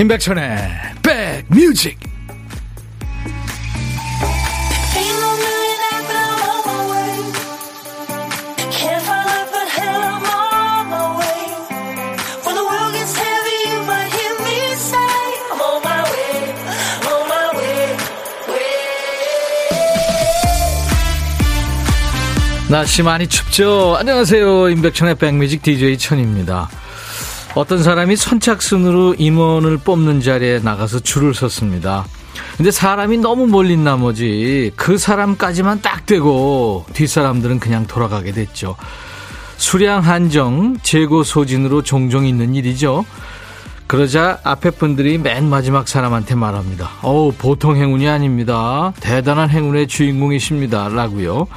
임백천의 백뮤직 날씨 많이 춥죠? 안녕하세요. 임백천의 백뮤직 DJ 천입니다. 어떤 사람이 선착순으로 임원을 뽑는 자리에 나가서 줄을 섰습니다. 근데 사람이 너무 몰린 나머지 그 사람까지만 딱 되고 뒷사람들은 그냥 돌아가게 됐죠. 수량 한정, 재고 소진으로 종종 있는 일이죠. 그러자 앞에 분들이 맨 마지막 사람한테 말합니다. 어우, 보통 행운이 아닙니다. 대단한 행운의 주인공이십니다. 라고요.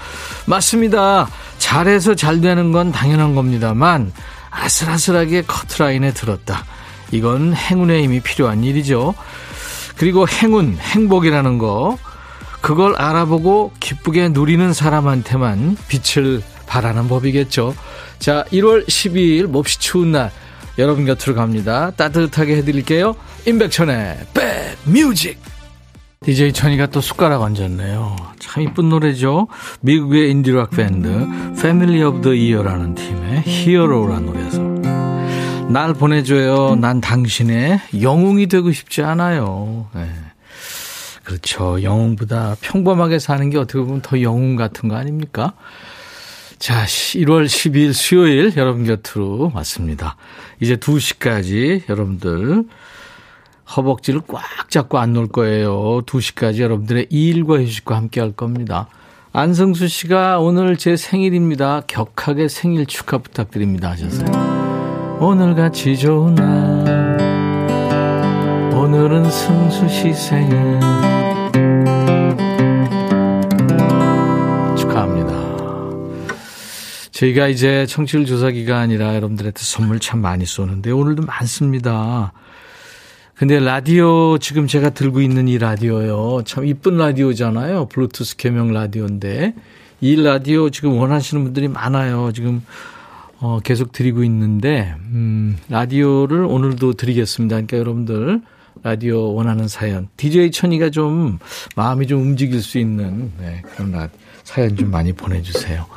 맞습니다. 잘해서 잘 되는 건 당연한 겁니다만, 아슬아슬하게 커트라인에 들었다. 이건 행운의 힘이 필요한 일이죠. 그리고 행운, 행복이라는 거, 그걸 알아보고 기쁘게 누리는 사람한테만 빛을 발하는 법이겠죠. 자, 1월 12일 몹시 추운 날, 여러분 곁으로 갑니다. 따뜻하게 해드릴게요. 임백천의 백뮤직. DJ 천이가 또 숟가락 얹었네요. 참 이쁜 노래죠. 미국의 인디락 밴드 Family of the Year라는 팀의 히어로라는 노래에서 날 보내줘요. 난 당신의 영웅이 되고 싶지 않아요. 네. 그렇죠. 영웅보다 평범하게 사는 게 어떻게 보면 더 영웅 같은 거 아닙니까? 자, 1월 12일 수요일 여러분 곁으로 왔습니다. 이제 2시까지 여러분들 허벅지를 꽉 잡고 안 놀 거예요. 2시까지 여러분들의 일과 휴식과 함께 할 겁니다. 안성수 씨가 오늘 제 생일입니다. 격하게 생일 축하 부탁드립니다 하셨어요. 오늘같이 좋은 날 오늘은 승수 씨 생일 저희가 이제 청취율 조사 기간이라 여러분들한테 선물 참 많이 쏘는데 오늘도 많습니다. 근데 라디오 지금 제가 들고 있는 이 라디오요. 참 이쁜 라디오잖아요. 블루투스 겸용 라디오인데 이 라디오 지금 원하시는 분들이 많아요. 지금 어 계속 드리고 있는데 음 라디오를 오늘도 드리겠습니다. 그러니까 여러분들 라디오 원하는 사연 DJ 천이가 좀 마음이 좀 움직일 수 있는 네, 그런 사연 좀 많이 보내주세요.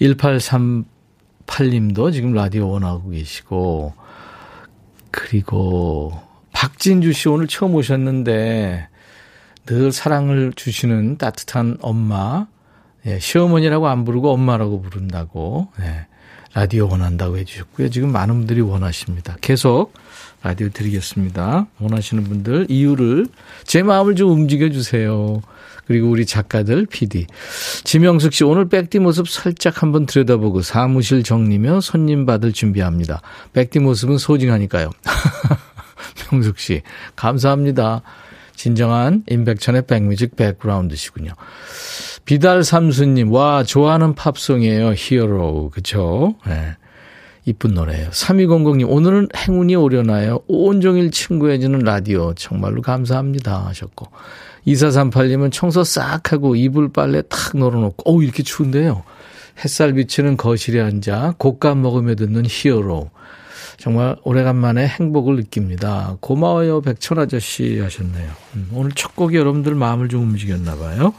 1838님도 지금 라디오 원하고 계시고, 그리고 박진주 씨 오늘 처음 오셨는데, 늘 사랑을 주시는 따뜻한 엄마, 예, 시어머니라고 안 부르고 엄마라고 부른다고, 예, 라디오 원한다고 해주셨고요. 지금 많은 분들이 원하십니다. 계속 라디오 드리겠습니다. 원하시는 분들 이유를 제 마음을 좀 움직여 주세요. 그리고 우리 작가들 PD. 지명숙 씨 오늘 백디 모습 살짝 한번 들여다보고 사무실 정리며 손님 받을 준비합니다. 백디 모습은 소중하니까요. 명숙 씨 감사합니다. 진정한 임백천의 백뮤직 백그라운드시군요. 비달 삼수님, 와, 좋아하는 팝송이에요. 히어로. 그쵸? 네. 이쁜 노래예요. 3200님, 오늘은 행운이 오려나요? 온종일 친구해주는 라디오. 정말로 감사합니다. 하셨고. 2438님은 청소 싹 하고 이불 빨래 탁 널어놓고, 어우, 이렇게 추운데요. 햇살 비치는 거실에 앉아 곶감 먹으며 듣는 히어로. 정말 오래간만에 행복을 느낍니다. 고마워요, 백천 아저씨 하셨네요. 음, 오늘 첫 곡이 여러분들 마음을 좀 움직였나 봐요.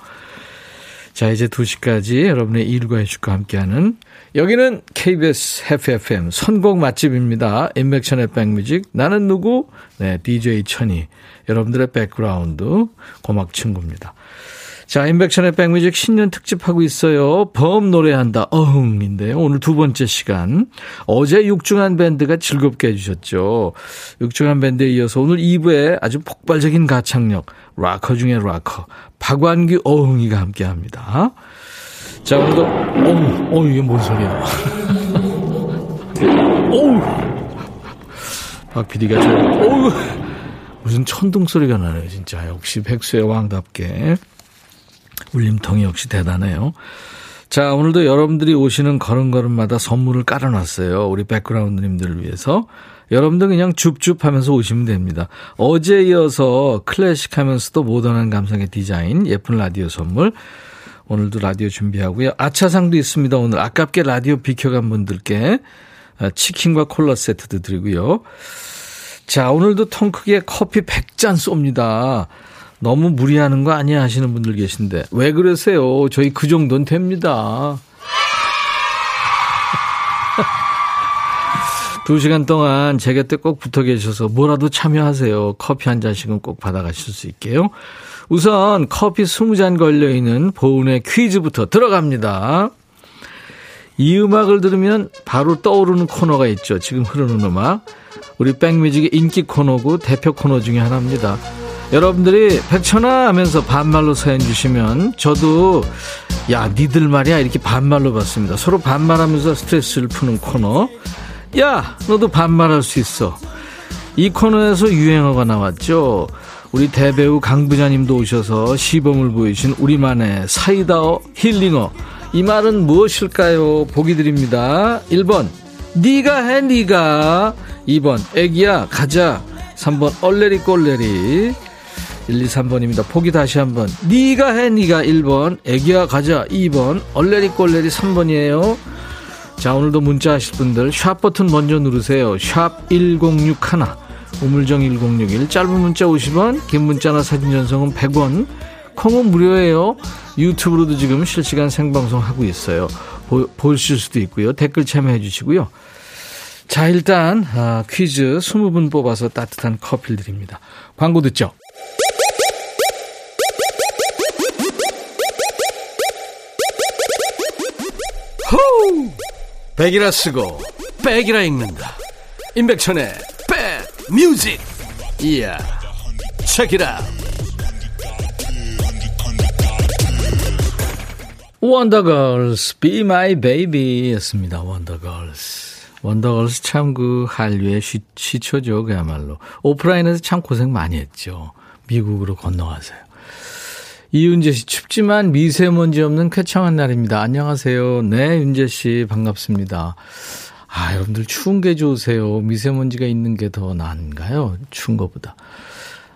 자, 이제 2시까지 여러분의 일과 해주과 함께하는 여기는 KBS 해피FM 선곡 맛집입니다. 임백천의 백뮤직. 나는 누구? 네, DJ 천이. 여러분들의 백그라운드 고막 친구입니다. 자, 임백천의 백뮤직 신년 특집하고 있어요. 범 노래한다. 어흥인데요. 오늘 두 번째 시간. 어제 육중한 밴드가 즐겁게 해주셨죠. 육중한 밴드에 이어서 오늘 2부에 아주 폭발적인 가창력. 락커 중에 락커. 박완규 어흥이가 함께 합니다. 자, 오늘도, 어우, 어우, 이게 뭔 소리야. 어우! 박 PD가 저, 어우! 무슨 천둥 소리가 나네요, 진짜. 역시 백수의 왕답게. 울림통이 역시 대단해요. 자, 오늘도 여러분들이 오시는 걸음걸음마다 선물을 깔아놨어요. 우리 백그라운드님들을 위해서. 여러분들 그냥 줍줍 하면서 오시면 됩니다. 어제 이어서 클래식 하면서도 모던한 감성의 디자인, 예쁜 라디오 선물. 오늘도 라디오 준비하고요. 아차상도 있습니다. 오늘 아깝게 라디오 비켜간 분들께 치킨과 콜라 세트도 드리고요. 자, 오늘도 통 크게 커피 100잔 쏩니다. 너무 무리하는 거 아니야 하시는 분들 계신데 왜 그러세요? 저희 그 정도는 됩니다. 두 시간 동안 제 곁에 꼭 붙어 계셔서 뭐라도 참여하세요. 커피 한 잔씩은 꼭 받아가실 수 있게요. 우선 커피 20잔 걸려있는 보은의 퀴즈부터 들어갑니다. 이 음악을 들으면 바로 떠오르는 코너가 있죠. 지금 흐르는 음악. 우리 백뮤직의 인기 코너고 대표 코너 중에 하나입니다. 여러분들이 백천아 하면서 반말로 사연 주시면 저도 야 니들 말이야 이렇게 반말로 받습니다. 서로 반말하면서 스트레스를 푸는 코너. 야 너도 반말할 수 있어. 이 코너에서 유행어가 나왔죠. 우리 대배우 강 부장님도 오셔서 시범을 보여주신 우리만의 사이다어 힐링어. 이 말은 무엇일까요? 보기 드립니다. 1번 니가 해 니가 2번 애기야 가자 3번 얼레리 꼴레리 1, 2, 3번입니다. 보기 다시 한번. 니가 해, 니가 1번. 애기야 가자 2번. 얼레리 꼴레리 3번이에요. 자, 오늘도 문자 하실 분들 샵 버튼 먼저 누르세요. 샵 1061. 우물정 1061. 짧은 문자 50원, 긴 문자나 사진 전송은 100원. 콩은 무료예요. 유튜브로도 지금 실시간 생방송 하고 있어요. 보, 보실 수도 있고요. 댓글 참여해 주시고요. 자, 일단 아, 퀴즈 20분 뽑아서 따뜻한 커피를 드립니다. 광고 듣죠? 백이라 쓰고 백이라 읽는다. 임백천의 백 뮤직. 이야. 책이라. 원더걸스 Be My Baby였습니다. 원더걸스. 원더걸스 참 그 한류의 시, 시초죠. 그야말로. 오프라인에서 참 고생 많이 했죠. 미국으로 건너가서요. 이윤재 씨, 춥지만 미세먼지 없는 쾌청한 날입니다. 안녕하세요. 네, 윤재 씨, 반갑습니다. 아, 여러분들 추운 게 좋으세요. 미세먼지가 있는 게 더 나은가요? 추운 것보다.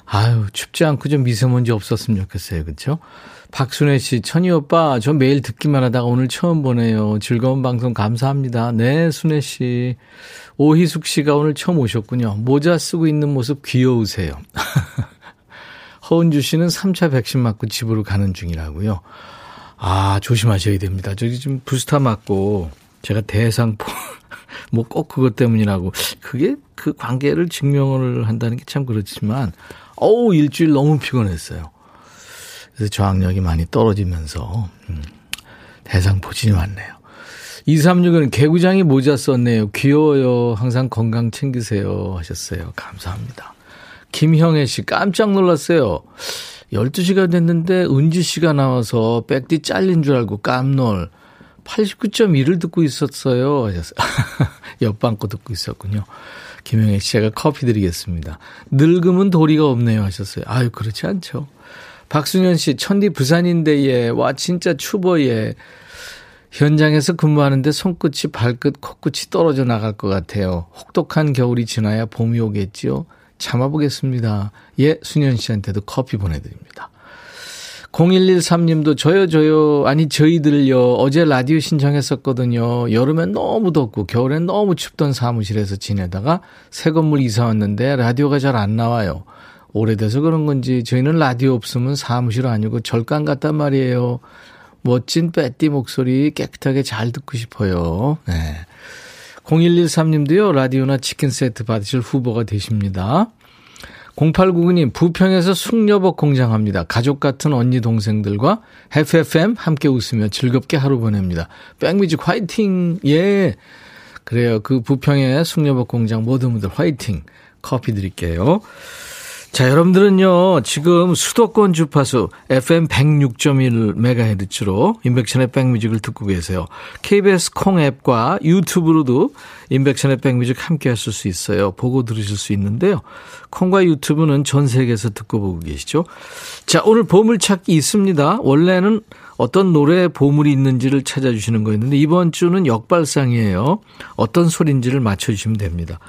아유, 춥지 않고 좀 미세먼지 없었으면 좋겠어요. 그쵸? 박순혜 씨, 천희 오빠, 저 매일 듣기만 하다가 오늘 처음 보네요. 즐거운 방송 감사합니다. 네, 순혜 씨. 오희숙 씨가 오늘 처음 오셨군요. 모자 쓰고 있는 모습 귀여우세요. 허은주 씨는 3차 백신 맞고 집으로 가는 중이라고요. 아, 조심하셔야 됩니다. 저기 지금 부스타 맞고 제가 대상포, 뭐 꼭 그것 때문이라고. 그게 그 관계를 증명을 한다는 게 참 그렇지만, 어우, 일주일 너무 피곤했어요. 그래서 저항력이 많이 떨어지면서, 음, 대상포 진이 왔네요. 236은 개구장이 모자 썼네요. 귀여워요. 항상 건강 챙기세요. 하셨어요. 감사합니다. 김형애 씨 깜짝 놀랐어요. 12시가 됐는데 은지 씨가 나와서 백디 잘린 줄 알고 깜놀. 89.1을 듣고 있었어요. 옆방 거 듣고 있었군요. 김영애 씨, 제가 커피 드리겠습니다. 늙음은 도리가 없네요. 하셨어요. 아유, 그렇지 않죠. 박순현 씨, 천디 부산인데, 예. 와, 진짜 추워, 예. 현장에서 근무하는데 손끝이 발끝, 코끝이 떨어져 나갈 것 같아요. 혹독한 겨울이 지나야 봄이 오겠지요. 참아보겠습니다. 예, 순현 씨한테도 커피 보내드립니다. 0113님도 저요, 저요, 아니, 저희들요, 어제 라디오 신청했었거든요. 여름엔 너무 덥고, 겨울엔 너무 춥던 사무실에서 지내다가 새 건물 이사 왔는데 라디오가 잘 안 나와요. 오래돼서 그런 건지 저희는 라디오 없으면 사무실 아니고 절간 같단 말이에요. 멋진 빼띠 목소리 깨끗하게 잘 듣고 싶어요. 네. 0113님도요, 라디오나 치킨 세트 받으실 후보가 되십니다. 0899님, 부평에서 숙녀복 공장합니다. 가족 같은 언니 동생들과 FFM 함께 웃으며 즐겁게 하루 보냅니다. 백뮤직 화이팅! 예! 그래요. 그 부평의 숙녀복 공장 모든 분들 화이팅! 커피 드릴게요. 자, 여러분들은요, 지금 수도권 주파수 FM 106.1MHz로 인백션의 백뮤직을 듣고 계세요. KBS 콩 앱과 유튜브로도 인백션의 백뮤직 함께 하실 수 있어요. 보고 들으실 수 있는데요. 콩과 유튜브는 전 세계에서 듣고 보고 계시죠. 자, 오늘 보물찾기 있습니다. 원래는 어떤 노래에 보물이 있는지를 찾아주시는 거였는데 이번 주는 역발상이에요. 어떤 소리인지를 맞춰주시면 됩니다.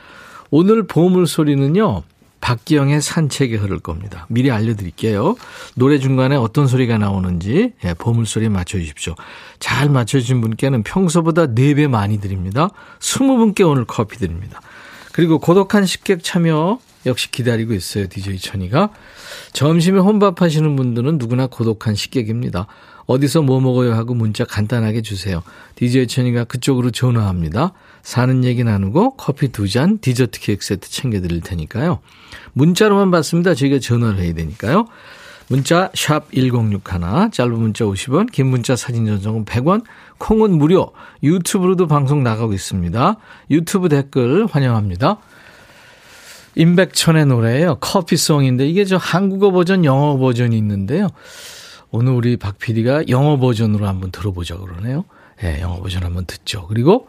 오늘 보물 소리는요. 박기영의 산책이 흐를 겁니다. 미리 알려드릴게요. 노래 중간에 어떤 소리가 나오는지 예, 보물소리 맞춰주십시오. 잘 맞춰주신 분께는 평소보다 4배 많이 드립니다. 20분께 오늘 커피 드립니다. 그리고 고독한 식객 참여 역시 기다리고 있어요. DJ 천이가. 점심에 혼밥 하시는 분들은 누구나 고독한 식객입니다. 어디서 뭐 먹어요 하고 문자 간단하게 주세요. DJ 천이가 그쪽으로 전화합니다. 사는 얘기 나누고 커피 두 잔, 디저트 케이크 세트 챙겨드릴 테니까요. 문자로만 받습니다. 저희가 전화를 해야 되니까요. 문자 샵 1061, 짧은 문자 50원, 긴 문자 사진 전송은 100원, 콩은 무료, 유튜브로도 방송 나가고 있습니다. 유튜브 댓글 환영합니다. 임백천의 노래예요. 커피송인데 이게 저 한국어 버전, 영어 버전이 있는데요. 오늘 우리 박 PD가 영어 버전으로 한번 들어보자 그러네요. 예, 네, 영어 버전 한번 듣죠. 그리고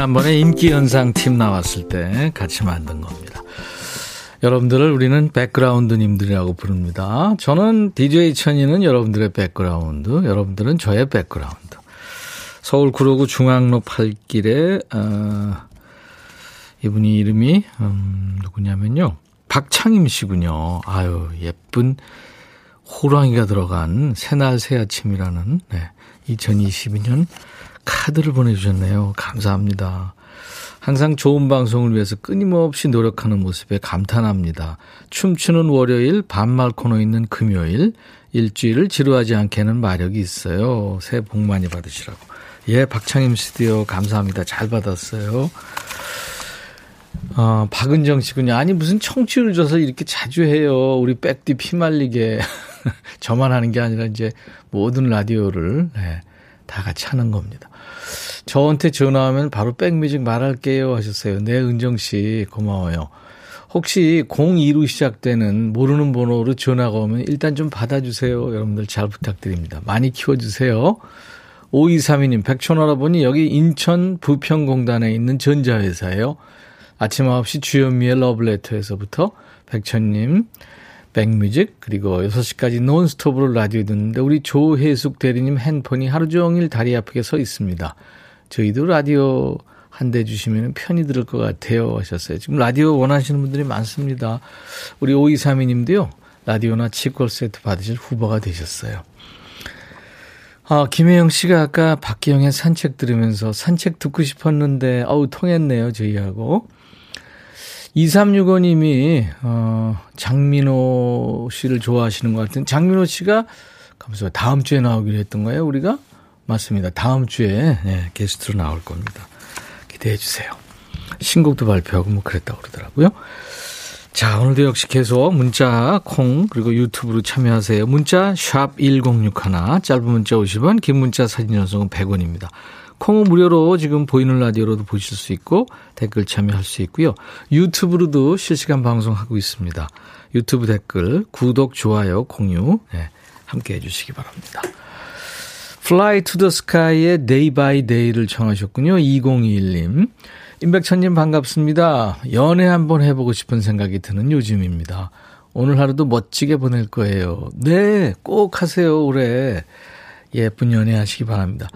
지난번에 인기연상 팀 나왔을 때 같이 만든 겁니다. 여러분들을 우리는 백그라운드님들이라고 부릅니다. 저는 DJ 천이는 여러분들의 백그라운드, 여러분들은 저의 백그라운드. 서울 구로구 중앙로 8길에, 어, 이분이 이름이, 음, 누구냐면요. 박창임 씨군요. 아유, 예쁜 호랑이가 들어간 새날 새아침이라는, 네. 2022년 카드를 보내주셨네요. 감사합니다. 항상 좋은 방송을 위해서 끊임없이 노력하는 모습에 감탄합니다. 춤추는 월요일, 반말 코너 있는 금요일, 일주일을 지루하지 않게 는 마력이 있어요. 새해 복 많이 받으시라고. 예, 박창임 스튜디오 감사합니다. 잘 받았어요. 어, 박은정 씨군요. 아니, 무슨 청취율 줘서 이렇게 자주 해요. 우리 백디 피말리게. 저만 하는 게 아니라 이제 모든 라디오를, 네, 다 같이 하는 겁니다. 저한테 전화하면 바로 백뮤직 말할게요 하셨어요. 네, 은정 씨 고마워요. 혹시 02로 시작되는 모르는 번호로 전화가 오면 일단 좀 받아주세요. 여러분들 잘 부탁드립니다. 많이 키워주세요. 5232님, 백촌할아버니 여기 인천 부평공단에 있는 전자회사예요. 아침 9시 주현미의 러블레터에서부터 백천님, 백뮤직, 그리고 6시까지 논스톱으로 라디오 듣는데 우리 조혜숙 대리님 핸폰이 하루 종일 다리 아프게 서 있습니다. 저희도 라디오 한 대 주시면 편히 들을 것 같아요 하셨어요. 지금 라디오 원하시는 분들이 많습니다. 우리 5232님도요. 라디오나 치콜 세트 받으실 후보가 되셨어요. 아, 김혜영 씨가 아까 박기영의 산책 들으면서 산책 듣고 싶었는데, 어우, 통했네요, 저희하고. 2365님이, 어, 장민호 씨를 좋아하시는 것 같은, 장민호 씨가, 감사 다음 주에 나오기로 했던 거예요, 우리가? 맞습니다. 다음 주에 네, 게스트로 나올 겁니다. 기대해 주세요. 신곡도 발표하고 뭐 그랬다고 그러더라고요. 자, 오늘도 역시 계속 문자, 콩, 그리고 유튜브로 참여하세요. 문자, 샵 1061, 짧은 문자 50원, 긴 문자 사진 전송은 100원입니다. 콩은 무료로 지금 보이는 라디오로도 보실 수 있고, 댓글 참여할 수 있고요. 유튜브로도 실시간 방송하고 있습니다. 유튜브 댓글, 구독, 좋아요, 공유, 네, 함께 해주시기 바랍니다. Fly to the Sky의 Day by Day를 청하셨군요. 2021님. 임백천님 반갑습니다. 연애 한번 해보고 싶은 생각이 드는 요즘입니다. 오늘 하루도 멋지게 보낼 거예요. 네, 꼭 하세요, 올해. 예쁜 연애 하시기 바랍니다.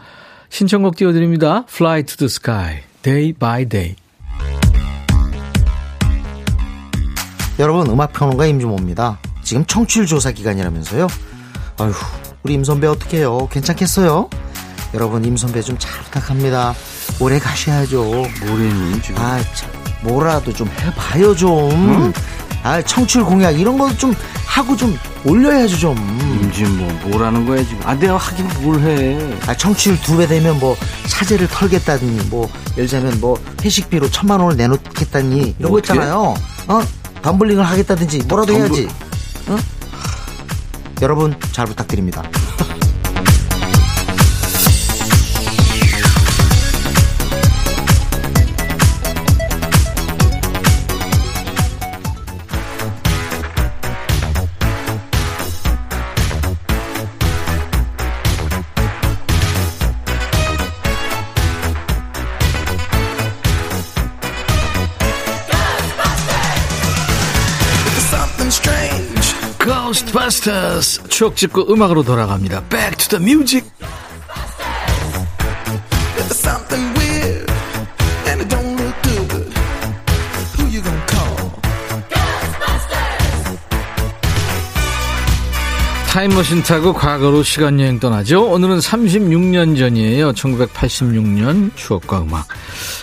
신청곡 띄워드립니다. Fly to the Sky, Day by Day. 여러분, 음악평론가 임주모입니다. 지금 청취율 조사 기간이라면서요? 아휴. 우리 임선배 어떻게 해요? 괜찮겠어요? 여러분 임선배 좀 잘 부탁합니다. 오래 가셔야죠. 뭐래니 지금? 아, 참, 뭐라도 좀 해봐요 좀. 응? 아, 청취율 공약 이런 거 좀 하고 좀 올려야죠 좀. 임진 뭐 뭐라는 거야 지금? 아, 내가 하긴 뭘 해? 아, 청취율 두 배 되면 뭐 사제를 털겠다니, 뭐 예를 들자면 뭐 회식비로 천만 원을 내놓겠다니 이런 거 있잖아요. 어? 덤블링을 하겠다든지 뭐라도 덤블... 해야지. 어? 여러분 잘 부탁드립니다. Ghostbusters 추억 짓고 음악으로 돌아갑니다. Back to the music. 타임머신 타고 과거로 시간여행 떠나죠. 오늘은 36년 전이에요. 1986년 추억과 음악.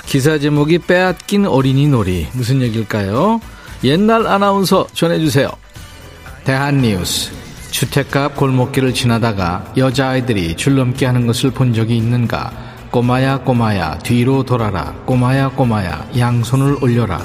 기사 제목이 빼앗긴 어린이 놀이. 무슨 얘기일까요? 옛날 아나운서 전해주세요. 대한뉴스. 주택가 골목길을 지나다가 여자아이들이 줄넘기 하는 것을 본 적이 있는가? 꼬마야 꼬마야 뒤로 돌아라 꼬마야 꼬마야 양손을 올려라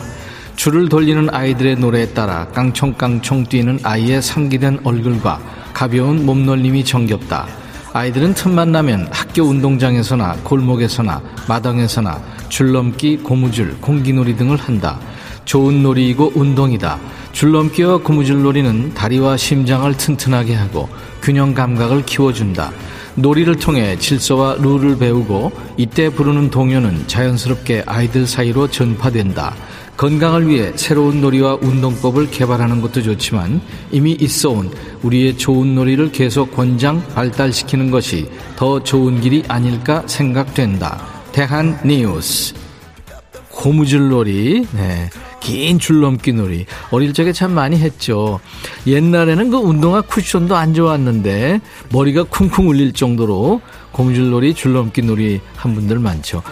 줄을 돌리는 아이들의 노래에 따라 깡총깡총 뛰는 아이의 상기된 얼굴과 가벼운 몸놀림이 정겹다. 아이들은 틈만 나면 학교 운동장에서나 골목에서나 마당에서나 줄넘기, 고무줄, 공기놀이 등을 한다. 좋은 놀이이고 운동이다. 줄넘기와 고무줄 놀이는 다리와 심장을 튼튼하게 하고 균형 감각을 키워준다. 놀이를 통해 질서와 룰을 배우고 이때 부르는 동요는 자연스럽게 아이들 사이로 전파된다. 건강을 위해 새로운 놀이와 운동법을 개발하는 것도 좋지만 이미 있어온 우리의 좋은 놀이를 계속 권장 발달시키는 것이 더 좋은 길이 아닐까 생각된다. 대한 뉴스. 고무줄 놀이, 네. 긴 줄넘기 놀이. 어릴 적에 참 많이 했죠. 옛날에는 그 운동화 쿠션도 안 좋았는데 머리가 쿵쿵 울릴 정도로 고무줄 놀이, 줄넘기 놀이 한 분들 많죠.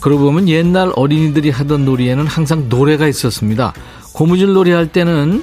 그러고 보면 옛날 어린이들이 하던 놀이에는 항상 노래가 있었습니다. 고무줄 놀이 할 때는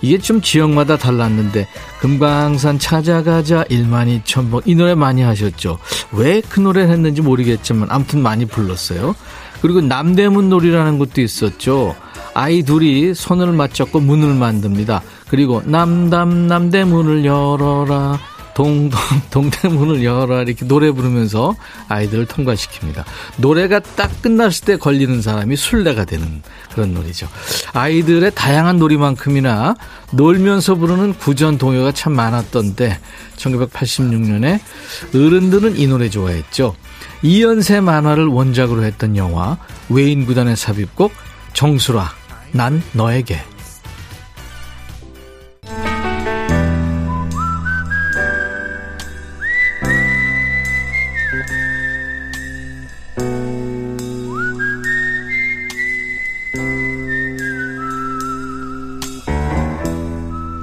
이게 좀 지역마다 달랐는데 금강산 찾아가자 1만 2천 번 이 노래 많이 하셨죠. 왜 그 노래를 했는지 모르겠지만 아무튼 많이 불렀어요. 그리고 남대문 놀이라는 것도 있었죠. 아이 둘이 손을 맞잡고 문을 만듭니다. 그리고 남담 남대문을 열어라. 동동 동대문을 열어라 이렇게 노래 부르면서 아이들을 통과시킵니다. 노래가 딱 끝났을 때 걸리는 사람이 술래가 되는 그런 놀이죠. 아이들의 다양한 놀이만큼이나 놀면서 부르는 구전 동요가 참 많았던데 1986년에 어른들은 이 노래 좋아했죠. 이연세 만화를 원작으로 했던 영화 외인 구단의 삽입곡 정수라 난 너에게.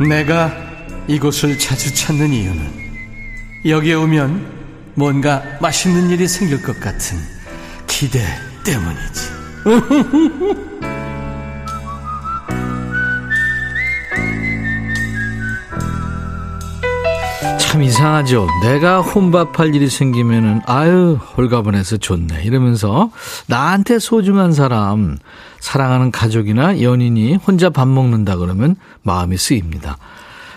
내가 이곳을 자주 찾는 이유는 여기에 오면 뭔가 맛있는 일이 생길 것 같은 기대 때문이지. 참 이상하죠. 내가 혼밥할 일이 생기면은 아유 홀가분해서 좋네 이러면서 나한테 소중한 사람 사랑하는 가족이나 연인이 혼자 밥 먹는다 그러면 마음이 쓰입니다.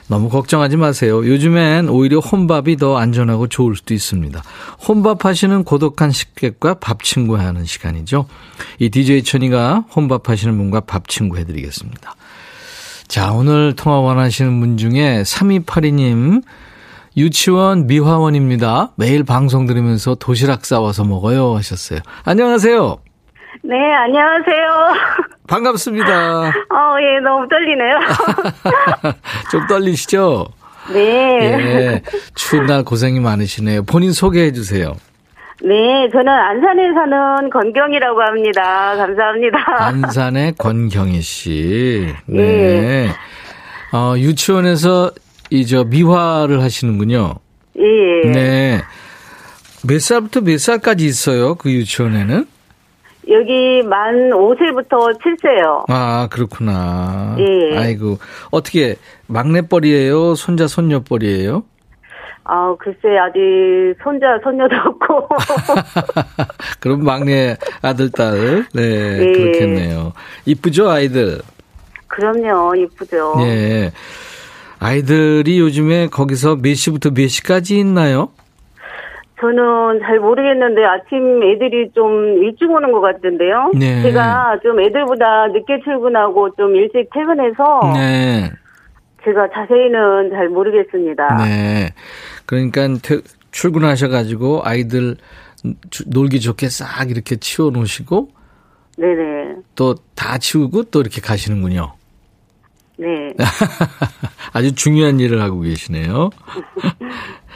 너무 걱정하지 마세요. 요즘엔 오히려 혼밥이 더 안전하고 좋을 수도 있습니다. 혼밥 하시는 고독한 식객과 밥 친구 하는 시간이죠. 이 DJ 천이가 혼밥 하시는 분과 밥 친구 해드리겠습니다. 자, 오늘 통화 원하시는 분 중에 3282님, 유치원 미화원입니다. 매일 방송 들으면서 도시락 싸와서 먹어요 하셨어요. 안녕하세요. 네, 안녕하세요. 반갑습니다. 어, 예, 너무 떨리네요. 좀 떨리시죠? 네. 예. 추운 날 고생이 많으시네요. 본인 소개해 주세요. 네, 저는 안산에 사는 건경이라고 합니다. 감사합니다. 안산의 권경희 씨. 네. 예. 어, 유치원에서 이 저 미화를 하시는군요. 예. 네. 몇 살부터 몇 살까지 있어요? 그 유치원에는? 여기 만 5세부터 7세요. 아, 그렇구나. 예. 아이고. 어떻게 막내뻘이에요? 손자 손녀뻘이에요? 아, 글쎄, 아직 손자, 손녀도 없고. 그럼 막내 아들, 딸. 네, 예. 그렇겠네요. 이쁘죠, 아이들? 그럼요, 이쁘죠. 예. 아이들이 요즘에 거기서 몇 시부터 몇 시까지 있나요? 저는 잘 모르겠는데 아침 애들이 좀 일찍 오는 것 같은데요. 네. 제가 좀 애들보다 늦게 출근하고 좀 일찍 퇴근해서 네. 제가 자세히는 잘 모르겠습니다. 네. 그러니까 퇴- 출근하셔가지고 아이들 주- 놀기 좋게 싹 이렇게 치워 놓으시고 네네. 또 다 치우고 또 이렇게 가시는군요. 네. 아주 중요한 일을 하고 계시네요.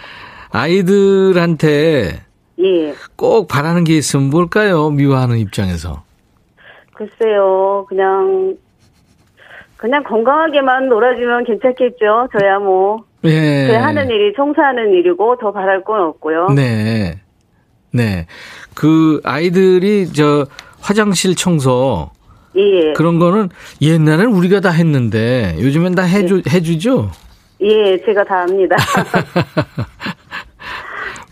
아이들한테 예. 꼭 바라는 게 있으면 뭘까요? 미워하는 입장에서. 글쎄요, 그냥, 그냥 건강하게만 놀아주면 괜찮겠죠. 저야 뭐. 예. 제 하는 일이 청소하는 일이고 더 바랄 건 없고요. 네. 네. 그 아이들이 저 화장실 청소 예. 그런 거는 옛날엔 우리가 다 했는데 요즘엔 다 해주, 해주죠? 예, 제가 다 합니다.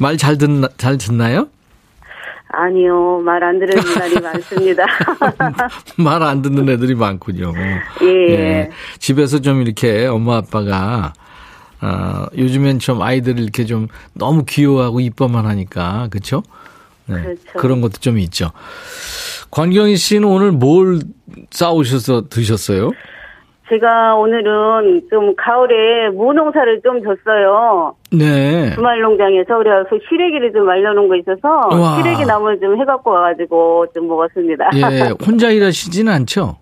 말 잘 듣나, 잘 듣나요? 아니요, 말 안 들은 날이 많습니다. 말 안 듣는 애들이 많군요. 예. 집에서 좀 이렇게 엄마 아빠가 아, 요즘엔 좀 아이들을 이렇게 좀 너무 귀여워하고 이뻐만 하니까 그렇죠? 네. 그렇죠. 그런 것도 좀 있죠. 권경희 씨는 오늘 뭘 싸우셔서 드셨어요? 제가 오늘은 좀 가을에 무농사를 좀 졌어요. 네. 주말 농장에서 그래서 시래기를 좀 말려놓은 거 있어서 와. 시래기 나물 좀 해갖고 와가지고 좀 먹었습니다. 예, 혼자 일하시지는 않죠?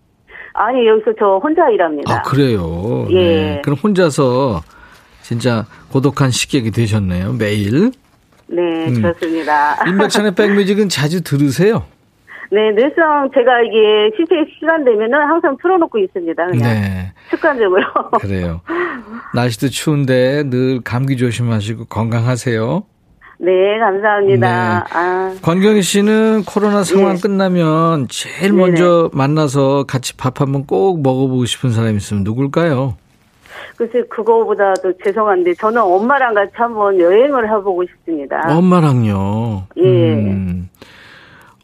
아니 여기서 저 혼자 일합니다. 아, 그래요. 예. 네. 그럼 혼자서 진짜 고독한 식객이 되셨네요. 매일. 네, 음. 그렇습니다. 임백천의 백뮤직은 자주 들으세요? 네, 늘상 제가 이게 시식 시간 되면은 항상 틀어놓고 있습니다. 그냥 네. 습관적으로. 그래요. 날씨도 추운데 늘 감기 조심하시고 건강하세요. 네, 감사합니다. 네. 아, 권경희 씨는 코로나 상황 네. 끝나면 제일 네네. 먼저 만나서 같이 밥 한번 꼭 먹어보고 싶은 사람이 있으면 누굴까요? 글쎄 그거보다도 죄송한데 저는 엄마랑 같이 한번 여행을 해보고 싶습니다. 엄마랑요. 예. 음.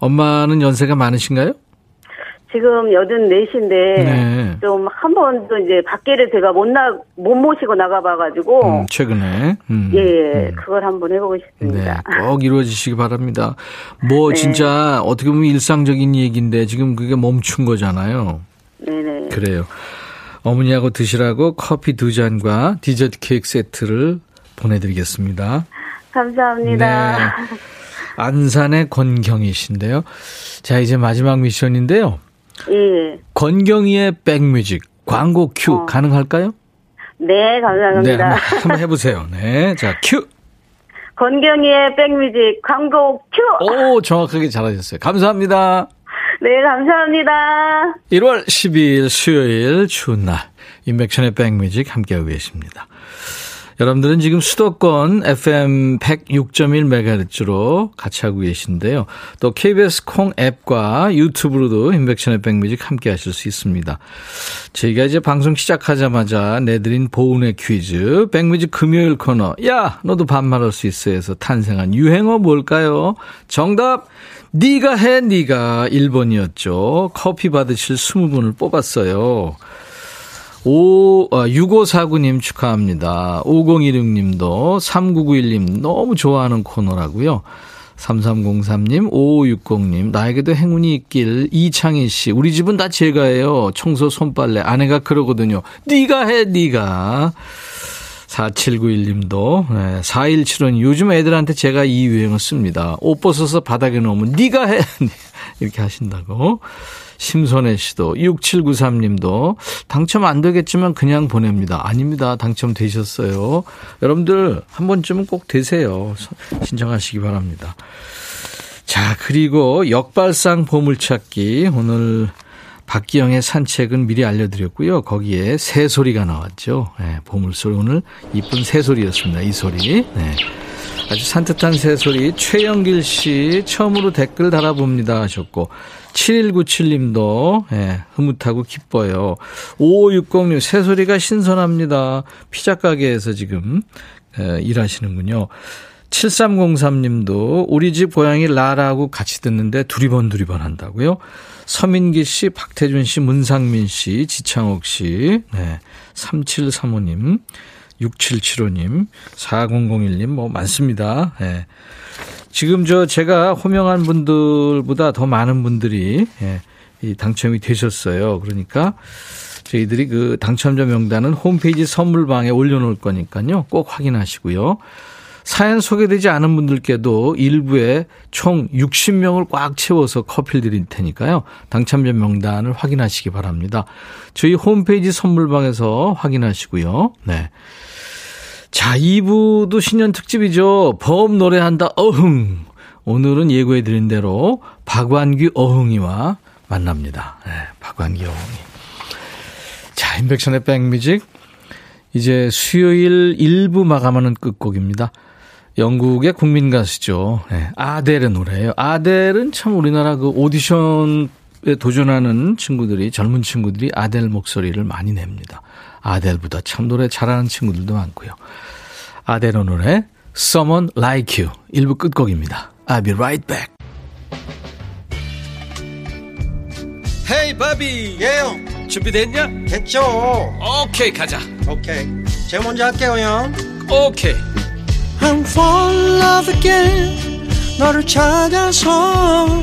엄마는 연세가 많으신가요? 지금 84시인데 네. 좀한 번도 이제 밖에를 제가 못나못 모시고 나가봐가지고 음, 최근에. 음. 예 음. 그걸 한번 해보고 네, 싶습니다. 꼭 이루어지시기 바랍니다. 뭐 네. 진짜 어떻게 보면 일상적인 얘기인데 지금 그게 멈춘 거잖아요. 네네. 그래요. 어머니하고 드시라고 커피 두 잔과 디저트 케이크 세트를 보내드리겠습니다. 감사합니다. 네. 안산의 권경희 씨인데요. 자, 이제 마지막 미션인데요. 예. 권경희의 백뮤직 광고 큐 어. 가능할까요? 네 네, 감사합니다. 한번, 한번 해보세요. 네, 자, 큐. 권경희의 백뮤직 광고 큐. 오, 정확하게 잘하셨어요. 감사합니다. 네 감사합니다. 1월 12일 수요일 추운 날 인백션의 백뮤직 함께하고 계십니다. 여러분들은 지금 수도권 FM 106.1MHz로 같이 하고 계신데요. 또 KBS 콩 앱과 유튜브로도 인백션의 백뮤직 함께 하실 수 있습니다. 저희가 이제 방송 시작하자마자 내드린 보은의 퀴즈, 백뮤직 금요일 코너, 야, 너도 반말할 수 있어 해서 탄생한 유행어 뭘까요? 정답! 네가 해, 네가 1번이었죠. 커피 받으실 20분을 뽑았어요. 오, 아, 6549님 축하합니다. 5016님도 3991님 너무 좋아하는 코너라고요. 3303님, 5560님, 나에게도 행운이 있길, 이창희 씨, 우리 집은 다 제가 해요. 청소, 손빨래, 아내가 그러거든요. 네가 해, 네가. 4791님도, 네, 4175님, 요즘 애들한테 제가 이 유행을 씁니다. 옷 벗어서 바닥에 놓으면 네가 해. 이렇게 하신다고. 심선혜 씨도 6793님도 당첨 안 되겠지만 그냥 보냅니다. 아닙니다. 당첨되셨어요. 여러분들 한 번쯤은 꼭 되세요. 신청하시기 바랍니다. 자, 그리고 역발상 보물찾기 오늘 박기영의 산책은 미리 알려드렸고요. 거기에 새소리가 나왔죠. 네, 보물소리 오늘 이쁜 새소리였습니다. 이 소리. 네. 아주 산뜻한 새소리 최영길 씨 처음으로 댓글 달아봅니다 하셨고 7197님도 예, 흐뭇하고 기뻐요. 5560님 새소리가 신선합니다. 피자 가게에서 지금 예, 일하시는군요. 7303님도 우리 집 고양이 라라하고 같이 듣는데 두리번 두리번 한다고요. 서민기 씨, 박태준 씨, 문상민 씨, 지창옥 씨, 네, 3735님, 6775님, 4001님, 뭐 많습니다. 예. 지금 저 제가 호명한 분들보다 더 많은 분들이 예, 이 당첨이 되셨어요. 그러니까 저희들이 그 당첨자 명단은 홈페이지 선물방에 올려놓을 거니까요. 꼭 확인하시고요. 사연 소개되지 않은 분들께도 일부에 총 60명을 꽉 채워서 커피를 드릴 테니까요. 당첨자 명단을 확인하시기 바랍니다. 저희 홈페이지 선물방에서 확인하시고요. 네. 자, 2부도 신년 특집이죠. 범 노래한다 어흥. 오늘은 예고해 드린 대로 박완규 어흥이와 만납니다. 네, 박완규 어흥이. 자, 인백션의 백뮤직. 이제 수요일 1부 마감하는 끝곡입니다. 영국의 국민 가수죠. 네, 아델의 노래예요. 아델은 참 우리나라 그 오디션에 도전하는 친구들이 젊은 친구들이 아델 목소리를 많이 냅니다. 아델보다 참 노래 잘하는 친구들도 많고요. 아델의 노래 Someone Like You 1부 끝곡입니다. I'll be right back. 헤이 바비 예영 준비됐냐? 됐죠 오케이 가자 오케이 제가 먼저 할게요 형 오케이 I'm fall in love again 너를 찾아서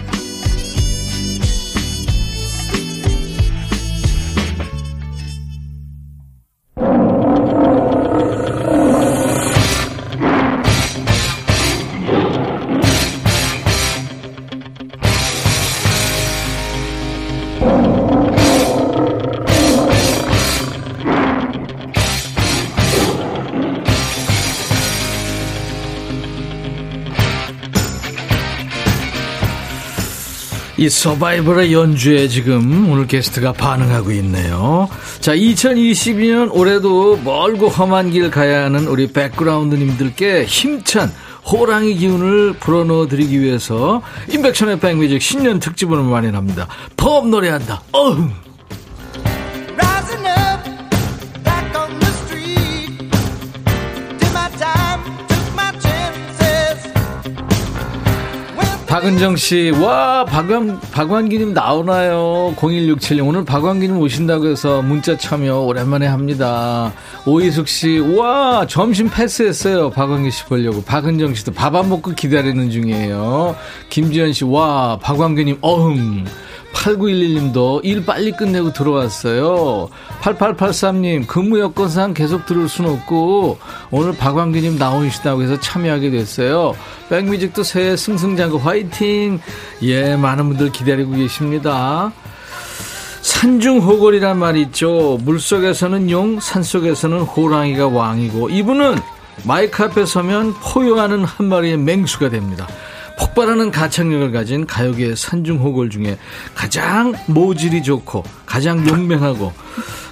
이 서바이벌의 연주에 지금 오늘 게스트가 반응하고 있네요. 자, 2022년 올해도 멀고 험한 길 가야 하는 우리 백그라운드님들께 힘찬 호랑이 기운을 불어넣어 드리기 위해서 인백션의 백뮤직 신년 특집을 마련합니다. 범 노래한다. 어흥! 박은정 씨, 와, 박완, 박완기님 나오나요? 0167님, 오늘 박완기님 오신다고 해서 문자 참여 오랜만에 합니다. 오이숙 씨, 와, 점심 패스했어요. 박완기 씨 보려고. 박은정 씨도 밥 안 먹고 기다리는 중이에요. 김지현 씨, 와, 박완기님, 어흥. 8911님도 일 빨리 끝내고 들어왔어요. 8883님, 근무 여건상 계속 들을 순 없고, 오늘 박광기님 나오신다고 해서 참여하게 됐어요. 백뮤직도 새해 승승장구 화이팅! 예, 많은 분들 기다리고 계십니다. 산중호걸이란 말이 있죠. 물속에서는 용, 산속에서는 호랑이가 왕이고, 이분은 마이크 앞에 서면 포효하는 한 마리의 맹수가 됩니다. 폭발하는 가창력을 가진 가요계의 산중호걸 중에 가장 모질이 좋고 가장 용맹하고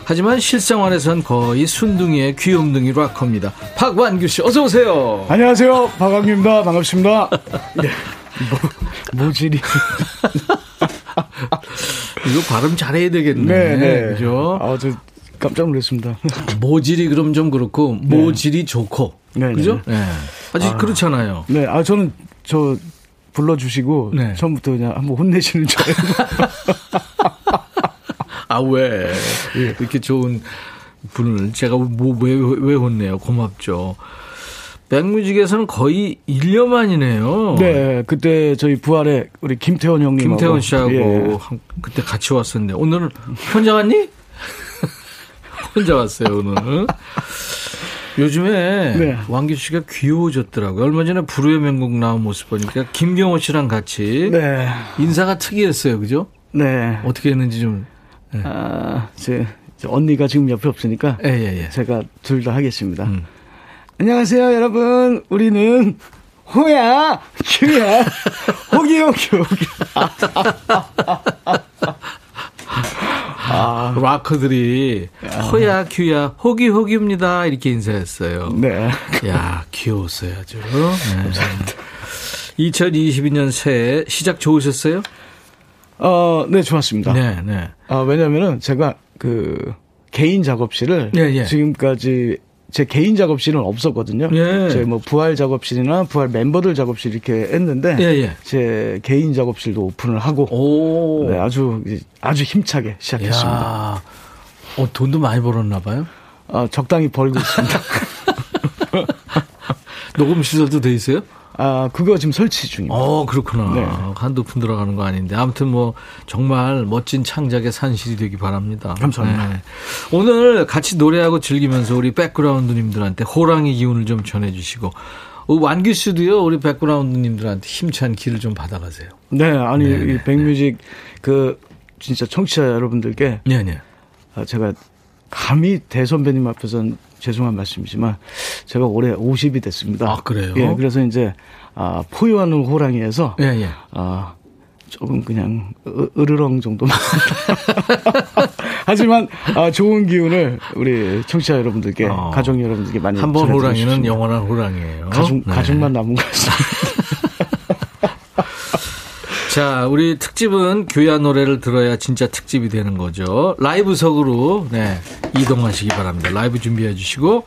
하지만 실생활에선 거의 순둥이의 귀염둥이 락커입니다. 박완규 씨 어서 오세요. 안녕하세요. 박광규입니다. 반갑습니다. 네. 모, 모질이. 이거 발음 잘해야 되겠네. 네, 네. 그죠? 아, 저 깜짝 놀랐습니다. 모질이 그럼 좀 그렇고 모질이 좋고 네, 그죠? 네. 네. 아직 그렇잖아요. 네, 아, 저는 저 불러주시고 네. 처음부터 그냥 한번 혼내시는 줄 알고. 아 왜? 예. 이렇게 좋은 분을 제가 뭐왜 왜 혼내요? 고맙죠. 백뮤직에서는 거의 1년 만이네요. 네, 그때 저희 부활에 우리 김태원 형님. 김태원 씨하고 예. 한- 그때 같이 왔었는데 오늘은 혼자 왔니? 혼자 왔어요 오늘. 요즘에 네. 왕기 씨가 귀여워졌더라고요. 얼마 전에 불후의 명곡 나온 모습 보니까 김경호 씨랑 같이 네, 인사가 특이했어요, 그죠? 네. 어떻게 했는지 좀. 아, 제, 제 언니가 지금 옆에 없으니까 예, 예, 예. 제가 둘 다 하겠습니다. 음. 안녕하세요, 여러분. 우리는 호야, 큐야, 호기, 호기, 호기. 아, 락커들이 허야 큐야 호기 호기입니다 이렇게 인사했어요. 네. 야 귀여웠어요 아주. 네. 2022년 새해 시작 좋으셨어요? 어, 네, 좋았습니다. 네, 네. 아, 왜냐면은 제가 그 개인 작업실을 예, 예. 지금까지 제 개인 작업실은 없었거든요. 예. 제뭐 부활 작업실이나 부활 멤버들 작업실 이렇게 했는데 예, 예. 제 개인 작업실도 오픈을 하고 오. 네, 아주 아주 힘차게 시작했습니다. 야. 어, 돈도 많이 벌었나 봐요. 어, 적당히 벌고 있습니다. 녹음 시설도 돼 있어요? 아, 그거 지금 설치 중입니다. 어, 그렇구나. 네. 한두 푼 들어가는 거 아닌데. 아무튼 뭐, 정말 멋진 창작의 산실이 되기 바랍니다. 감사합니다. 네. 오늘 같이 노래하고 즐기면서 우리 백그라운드님들한테 호랑이 기운을 좀 전해주시고, 어, 완규 씨도요, 우리 백그라운드님들한테 힘찬 기를 좀 받아가세요. 네, 아니, 네네, 이 백뮤직 그 진짜 청취자 여러분들께 네, 네. 아, 제가 감히 대선배님 앞에서는 죄송한 말씀이지만 제가 올해 50이 됐습니다. 아, 그래요? 예, 그래서 이제 아, 포효하는 호랑이에서 예, 예. 아, 조금 그냥 으- 으르렁 정도만. 하지만 아, 좋은 기운을 우리 청취자 여러분들께 어. 가족 여러분들께 많이 한번 전해드리고 호랑이는. 영원한 호랑이에요. 가족 네. 가족만 남은 것 같습니다. 자, 우리 특집은 교야 노래를 들어야 진짜 특집이 되는 거죠. 라이브석으로 네, 이동하시기 바랍니다. 라이브 준비해 주시고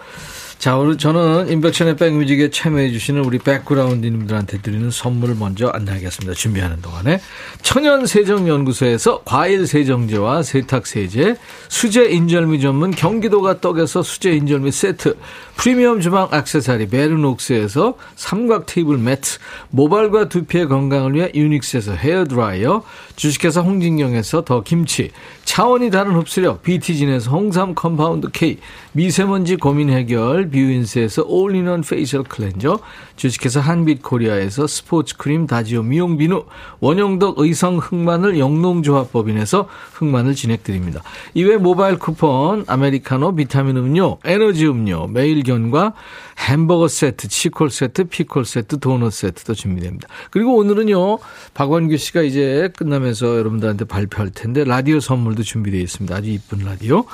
자, 오늘 저는 임백천의 백뮤직에 참여해 주시는 우리 백그라운드님들한테 드리는 선물을 먼저 안내하겠습니다. 준비하는 동안에 천연세정연구소에서 과일 세정제와 세탁세제, 수제 인절미 전문 경기도가 떡에서 수제 인절미 세트, 프리미엄 주방 액세서리 베르녹스에서 삼각 테이블 매트, 모발과 두피의 건강을 위해 유닉스에서 헤어드라이어, 주식회사 홍진경에서 더 김치, 차원이 다른 흡수력 BT진에서 홍삼 compound K, 미세먼지 고민 해결 뷰인스에서 all-in-one facial cleanser, 주식회사 한빛코리아에서 스포츠 크림 다지오 미용 비누, 원형덕 의성 흑마늘 영농조합법인에서 흑마늘 진행드립니다. 이외 모바일 쿠폰, 아메리카노, 비타민 음료, 에너지 음료, 매일견과 햄버거 세트, 치콜 세트, 피콜 세트, 도넛 세트도 준비됩니다. 그리고 오늘은요, 박완규 씨가 이제 끝나면서 여러분들한테 발표할 텐데, 라디오 선물도 준비되어 있습니다. 아주 이쁜 라디오.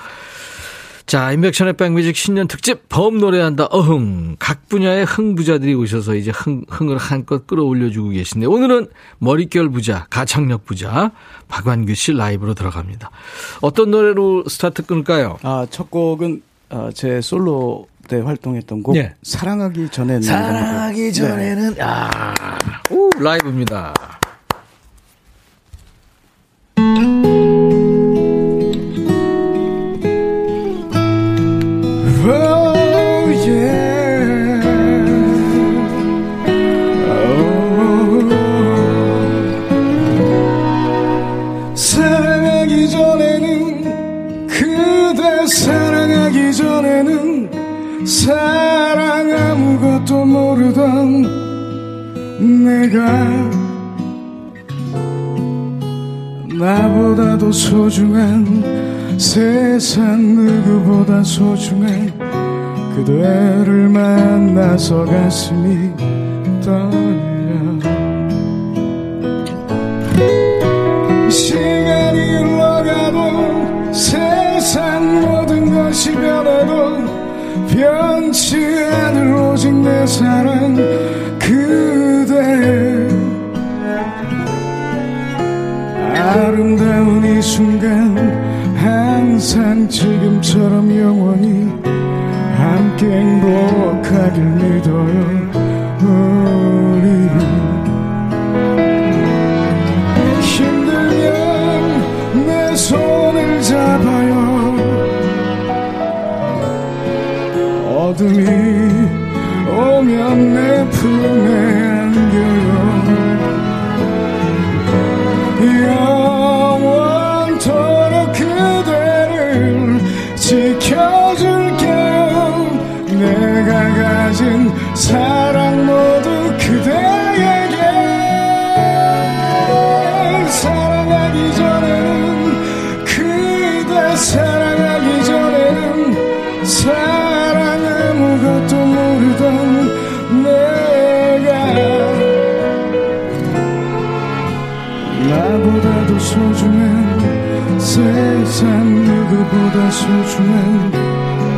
자, 임백천의 백뮤직 신년 특집 범 노래한다 어흥 각 분야의 흥 부자들이 오셔서 이제 흥 흥을 한껏 끌어올려주고 계신데 오늘은 머릿결 부자 가창력 부자 박완규 씨 라이브로 들어갑니다. 어떤 노래로 스타트 끊을까요? 아, 첫 곡은 아, 제 솔로 때 활동했던 곡 예. 사랑하기 전에 사랑하기 네. 전에는 아 오, 라이브입니다. 내가 나보다도 소중한 세상 누구보다 소중한 그대를 만나서 가슴이 떨려. 시간이 흘러가도 세상 모든 것이 변해도 변치 않을 오직 내 사랑 그 아름다운 이 순간 항상 지금처럼 영원히 함께 행복하길 믿어요. 우리 힘들면 내 손을 잡아요. 어둠이 오면 내 품에 안겨요 소중한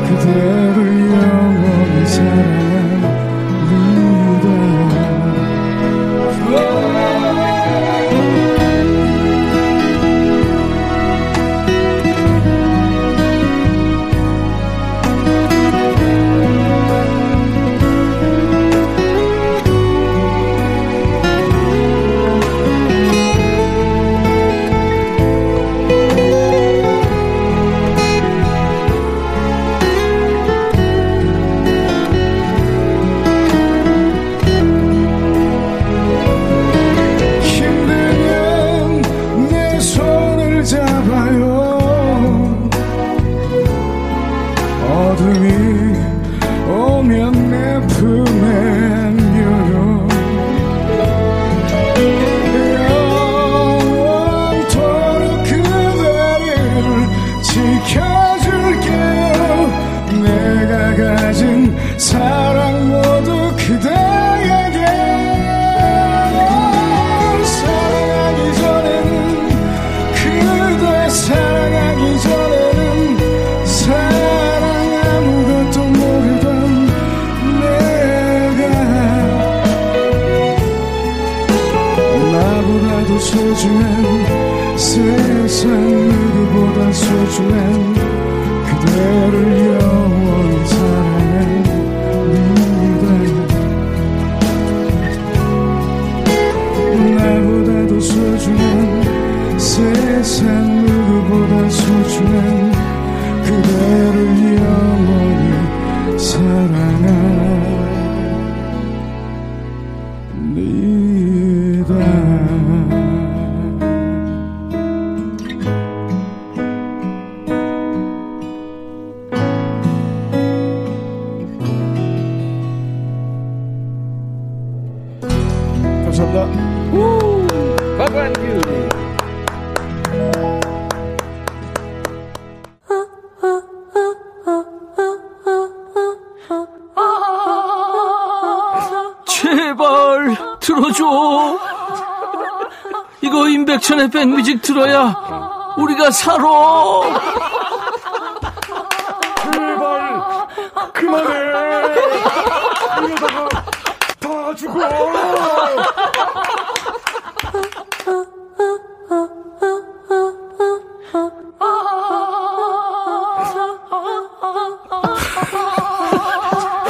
그대 백뮤직 들어야 우리가 살아. 제발 그만해. 이러다가 다 죽어.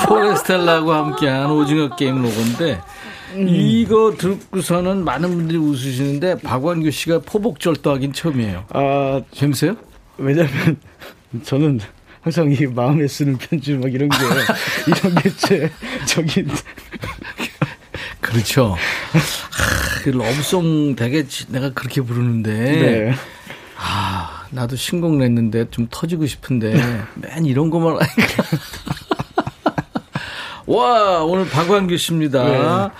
포레스텔라하고 함께한 오징어 게임 로고인데 이거 듣고서는 많은 분들이 웃으시는데 박완규 씨가 포복절도하긴 처음이에요. 아, 재밌어요? 왜냐면 저는 항상 이 마음에 쓰는 편지 막 이런 게 이런 게제 저기 그렇죠. 하, 그 러브송 되게 지- 내가 그렇게 부르는데 네. 아 나도 신곡 냈는데 좀 터지고 싶은데 맨 이런 거만 하니까 와 오늘 박완규 씨입니다.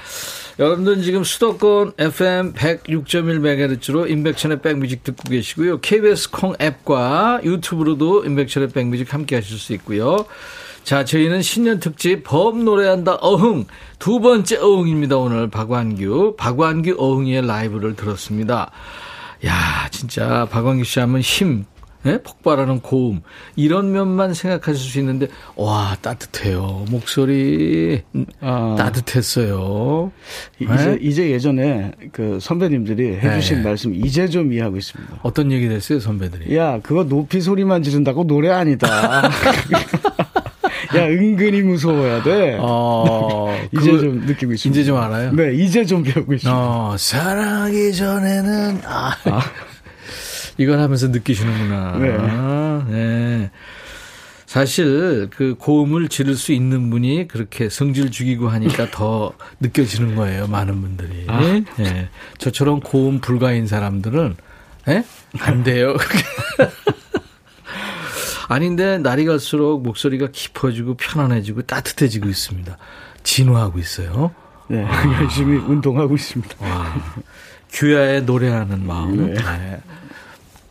여러분들 지금 수도권 FM 106.1MHz로 인백천의 백뮤직 듣고 계시고요. KBS 콩 앱과 유튜브로도 인백천의 백뮤직 함께 하실 수 있고요. 자, 저희는 신년 특집 범 노래한다 어흥 두 번째 어흥입니다. 오늘 박완규 박완규 어흥이의 라이브를 들었습니다. 야, 진짜 박완규 씨 하면 힘, 예? 폭발하는 고음 이런 면만 생각하실 수 있는데 와 따뜻해요 목소리 음, 아. 따뜻했어요. 이- 네? 이제 이제 예전에 그 선배님들이 해주신 네. 말씀 이제 좀 이해하고 있습니다. 어떤 얘기 됐어요 선배들이? 야, 그거 높이 소리만 지른다고 노래 아니다. 야, 은근히 무서워야 돼. 어, 이제 좀 느끼고 있습니다. 이제 좀 알아요? 네, 이제 좀 배우고 있습니다. 어, 사랑하기 전에는 아, 이걸 하면서 느끼시는구나. 네. 네. 사실 그 고음을 지를 수 있는 분이 그렇게 성질 죽이고 하니까 더 느껴지는 거예요. 많은 분들이. 아. 예. 저처럼 고음 불가인 사람들은 예? 안 돼요. 아닌데 날이 갈수록 목소리가 깊어지고 편안해지고 따뜻해지고 있습니다. 진화하고 있어요. 네, 열심히 운동하고 있습니다. 와, 규야의 노래하는 마음. 네. 네.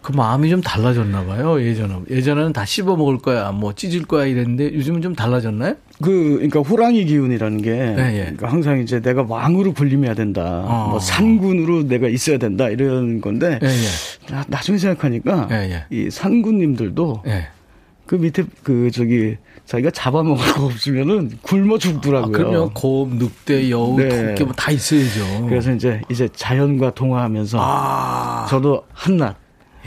그 마음이 좀 달라졌나 봐요. 예전에 예전에는 다 씹어 먹을 거야, 뭐 찢을 거야 이랬는데 요즘은 좀 달라졌나요? 그, 그러니까 호랑이 기운이라는 게, 네, 예. 그러니까 항상 이제 내가 왕으로 불림해야 된다. 어. 뭐 산군으로 내가 있어야 된다. 이런 건데, 예, 예. 나, 나중에 생각하니까, 예, 예. 이 산군님들도 예. 그 밑에 그 저기 자기가 잡아먹을 거 없으면은 굶어 아, 죽더라고요. 그럼요. 곰, 늑대, 여우, 네. 토끼 뭐 다 있어야죠. 그래서 이제 이제 자연과 동화하면서 아, 저도 한낱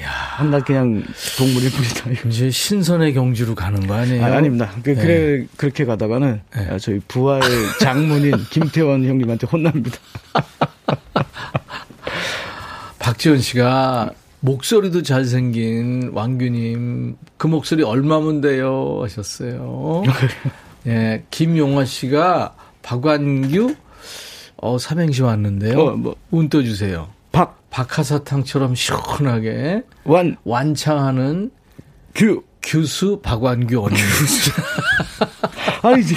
한낱 그냥 동물일 뿐이다. 이제 신선의 경지로 가는 거 아니에요? 아, 아닙니다. 그, 네. 그래 그렇게 가다가는 네. 아, 저희 부활 장모님 김태원 형님한테 혼납니다. 박지원 씨가 목소리도 잘생긴 왕규님 그 목소리 얼마면 돼요 하셨어요. 예, 김용화 씨가 박완규 어 삼행시 왔는데요. 어, 뭐. 운 떠주세요. 박, 박하사탕처럼 시원하게 완, 완창하는 규. 규수 박완규 언니. 아니 지.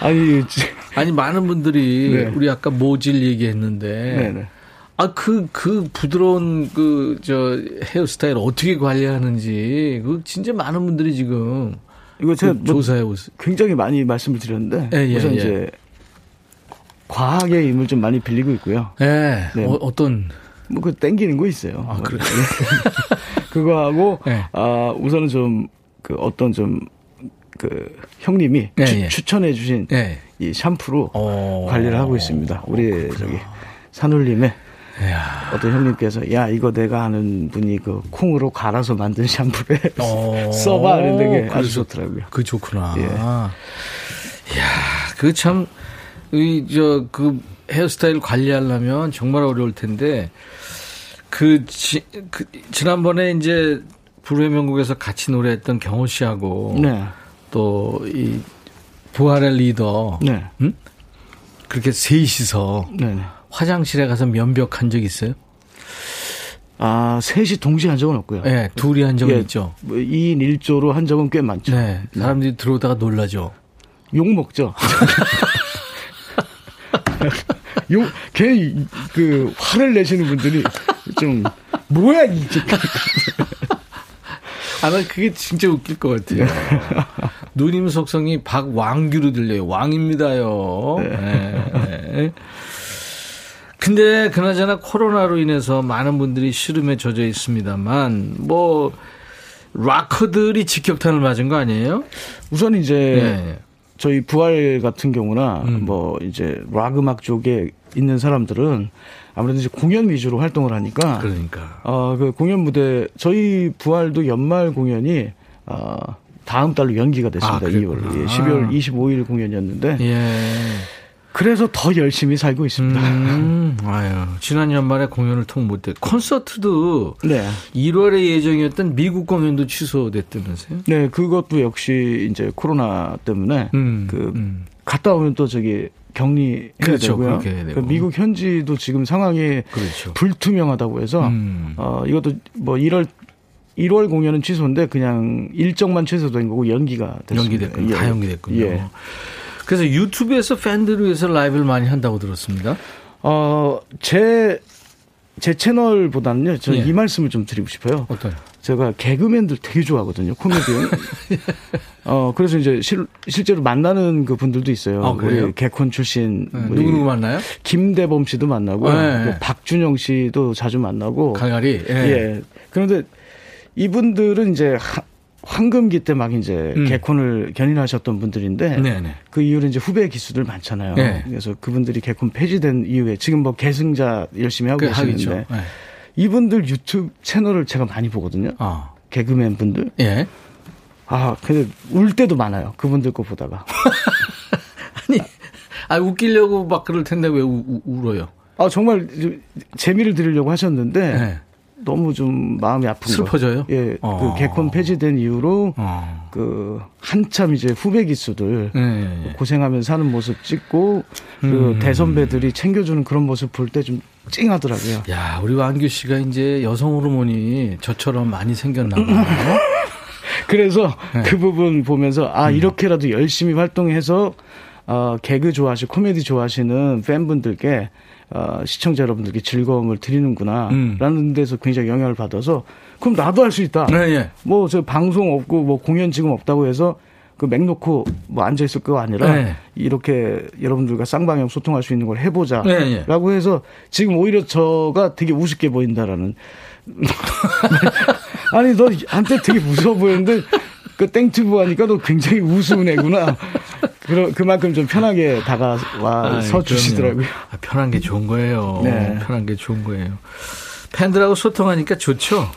아니, 지- 아니 많은 분들이 네. 우리 아까 모질 얘기했는데 네 네. 아, 그, 그 부드러운 그, 저, 헤어스타일 어떻게 관리하는지, 그, 진짜 많은 분들이 지금, 이거 제가 그 뭐 조사해 오세요. 굉장히 많이 말씀을 드렸는데 예, 예, 우선 예. 이제 과학의 힘을 좀 많이 빌리고 있고요. 예, 네. 어, 어떤, 뭐 그 땡기는 거 있어요. 아, 뭐 그래요? 그거 하고 예. 아 우선은 좀 그 어떤 좀 그 형님이 예, 추, 예. 추천해 주신 예. 이 샴푸로 어. 관리를 하고 있습니다. 우리 저기 산울림의 어떤 형님께서 야 이거 내가 아는 분이 그 콩으로 갈아서 만든 샴푸래 어. 써봐 이랬는데 아주 그래서 좋더라고요. 그 좋구나. 예. 이야, 그 참, 이, 저, 그 헤어스타일 관리하려면 정말 어려울 텐데, 그, 지, 그 지난번에 이제 불후의 명곡에서 같이 노래했던 경호 씨하고, 네. 또, 이, 부활의 리더, 네. 응? 그렇게 셋이서 네. 네. 화장실에 가서 면벽한 적 있어요? 아 셋이 동시에 한 적은 없고요. 네, 둘이 한 적은 예, 있죠. 뭐 2인 1조로 한 적은 꽤 많죠. 네, 사람들이 들어오다가 놀라죠. 욕 먹죠. 욕, 괜히 그 화를 내시는 분들이 좀 뭐야 이 아, 난 그게 진짜 웃길 것 같아요. 누님 속성이 박왕규로 들려요. 왕입니다요. 네. 네. 근데 그나저나 코로나로 인해서 많은 분들이 시름에 젖어 있습니다만 뭐 락커들이 직격탄을 맞은 거 아니에요? 우선 이제 네. 저희 부활 같은 경우나 음. 뭐 이제 락 음악 쪽에 있는 사람들은 아무래도 이제 공연 위주로 활동을 하니까 그러니까. 어, 그 공연 무대 저희 부활도 연말 공연이 어, 다음 달로 연기가 됐습니다. 아, 2월 그랬구나. 예, 12월 25일 공연이었는데 예. 그래서 더 열심히 살고 있습니다. 음, 아유. 지난 연말에 공연을 통 못해. 콘서트도 네. 1월에 예정이었던 미국 공연도 취소됐다면서요? 네, 그것도 역시 이제 코로나 때문에 음, 그 음. 갔다 오면 또 저기 격리해야 그렇죠, 되고요. 그렇게 해야 되고. 그 미국 현지도 지금 상황이 그렇죠. 불투명하다고 해서 음. 어 이것도 뭐 1월 1월 공연은 취소인데 그냥 일정만 취소된 거고 연기가 됐습니다. 연기됐군요. 예. 다 연기됐군요. 예. 그래서 유튜브에서 팬들을 위해서 라이브를 많이 한다고 들었습니다. 어, 제, 제 채널보다는요, 저 예. 이 말씀을 좀 드리고 싶어요. 어떤? 제가 개그맨들 되게 좋아하거든요, 코미디언. 어, 그래서 이제 실, 실제로 만나는 그 분들도 있어요. 아? 우리 개콘 출신. 네, 누구누구 만나요? 김대범 씨도 만나고, 네. 또 박준영 씨도 자주 만나고. 갈갈이. 예. 예. 그런데 이분들은 이제 하- 황금기 때 막 이제 음. 개콘을 견인하셨던 분들인데 네네. 그 이후로 이제 후배 기수들 많잖아요. 네. 그래서 그분들이 개콘 폐지된 이후에 지금 뭐 계승자 열심히 하고 그 계시는데. 예. 이분들 유튜브 채널을 제가 많이 보거든요. 아. 개그맨 분들. 예. 아, 근데 울 때도 많아요. 그분들 거 보다가. 아, 웃기려고 막 그럴 텐데 왜 우, 우- 울어요? 아, 정말 좀 재미를 드리려고 하셨는데 네. 너무 좀 마음이 아픈 거. 슬퍼져요? 예. 어. 그 개콘 폐지된 이후로 어. 그 한참 이제 후배 기수들 예. 고생하면서 사는 모습 찍고 그 음. 대선배들이 챙겨주는 그런 모습 볼 때 좀 찡하더라고요. 야, 우리 왕규 씨가 이제 여성 호르몬이 저처럼 많이 생겼나 봐요. 그래서 네. 그 부분 보면서 아 음. 이렇게라도 열심히 활동해서 어, 개그 좋아하시고 코미디 좋아하시는 팬분들께 어, 시청자 여러분들께 즐거움을 드리는구나라는 음. 데서 굉장히 영향을 받아서 그럼 나도 할 수 있다. 네, 예. 뭐저 방송 없고 뭐 공연 지금 없다고 해서 그 맥놓고 뭐 앉아 있을 거 아니라 네. 이렇게 여러분들과 쌍방향 소통할 수 있는 걸 해보자라고 네, 네. 해서 지금 오히려 저가 되게 우습게 보인다라는 아니 너 한때 되게 무서워 보였는데 그 땡튜브 하니까 너 굉장히 우스운 애구나. 그러, 그만큼 좀 편하게 다가와서 주시더라고요. 아, 편한 게 좋은 거예요. 네. 편한 게 좋은 거예요. 팬들하고 소통하니까 좋죠.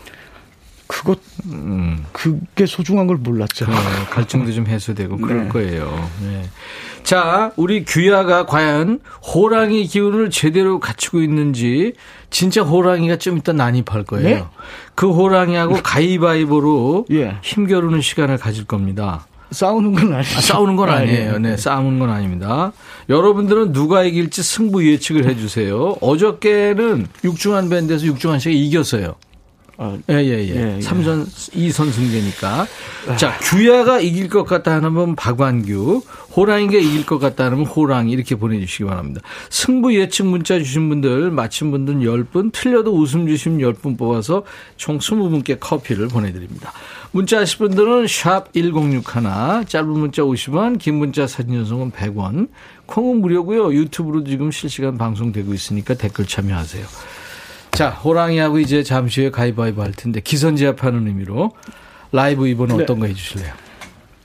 그것 음. 그게 소중한 걸 몰랐죠. 네, 갈증도 좀 해소되고 그럴 네. 거예요. 네. 자, 우리 규야가 과연 호랑이 기운을 제대로 갖추고 있는지 진짜 호랑이가 좀 이따 난입할 거예요. 네? 그 호랑이하고 가위바위보로 예. 힘겨루는 시간을 가질 겁니다. 싸우는 건 아니죠. 아, 싸우는 건 아, 아니에요. 예. 네, 싸우는 건 아닙니다. 여러분들은 누가 이길지 승부 예측을 해주세요. 어저께는 육중한 밴드에서 육중한 씨가 이겼어요. 아, 예, 예, 예. 예, 예. 3전 2선 승제니까. 자, 규야가 이길 것 같다 하면 박완규, 호랑이가 이길 것 같다 하면 호랑이 이렇게 보내주시기 바랍니다. 승부 예측 문자 주신 분들, 맞힌 분들 10분, 틀려도 웃음 주신 10분 뽑아서 총 20분께 커피를 보내드립니다. 문자 하실 분들은 샵 1061, 짧은 문자 50원, 긴 문자 사진 전송은 100원, 콩은 무료고요. 유튜브로 지금 실시간 방송되고 있으니까 댓글 참여하세요. 자, 호랑이하고 이제 잠시 후에 가위바위보 할 텐데 기선제압하는 의미로 라이브 이번 네. 어떤 거 해주실래요?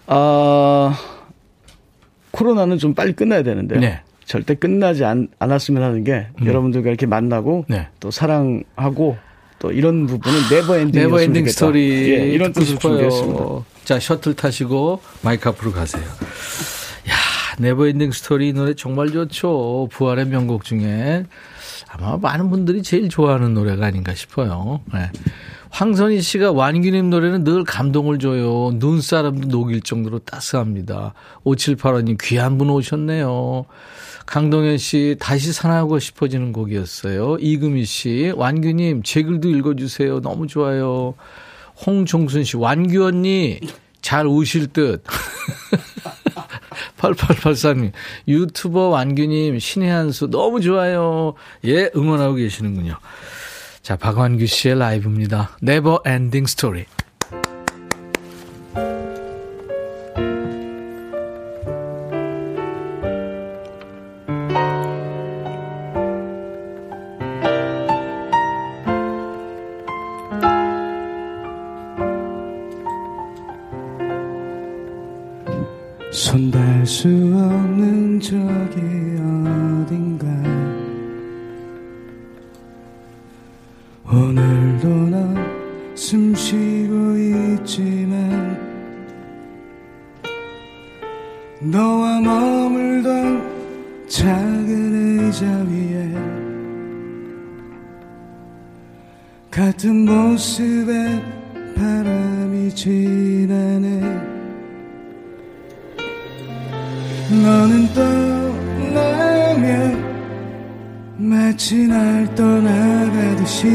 아 코로나는 좀 빨리 끝나야 되는데요. 네. 절대 끝나지 않, 않았으면 하는 게 음. 여러분들과 이렇게 만나고 네. 또 사랑하고 또 이런 부분은 Never Ending Never Ending Story 예, 이런 뜻으로 준비했습니다. 자, 셔틀 타시고 마이크 앞으로 가세요. 야, Never Ending Story 이 노래 정말 좋죠. 부활의 명곡 중에 아마 많은 분들이 제일 좋아하는 노래가 아닌가 싶어요. 네. 황선희 씨가 완규님 노래는 늘 감동을 줘요. 눈사람도 녹일 정도로 따스합니다. 5785님 귀한 분 오셨네요. 강동현 씨 다시 사랑하고 싶어지는 곡이었어요. 이금희 씨 완규님 제 글도 읽어주세요. 너무 좋아요. 홍종순 씨 완규 언니 잘 우실 듯. 8883님 유튜버 완규님 신의 한수 너무 좋아요. 예 응원하고 계시는군요. 자, 박완규 씨의 라이브입니다. Never Ending Story. 너와 머물던 작은 의자 위에 같은 모습에 바람이 지나네. 너는 떠나면 마치 날 떠나가듯이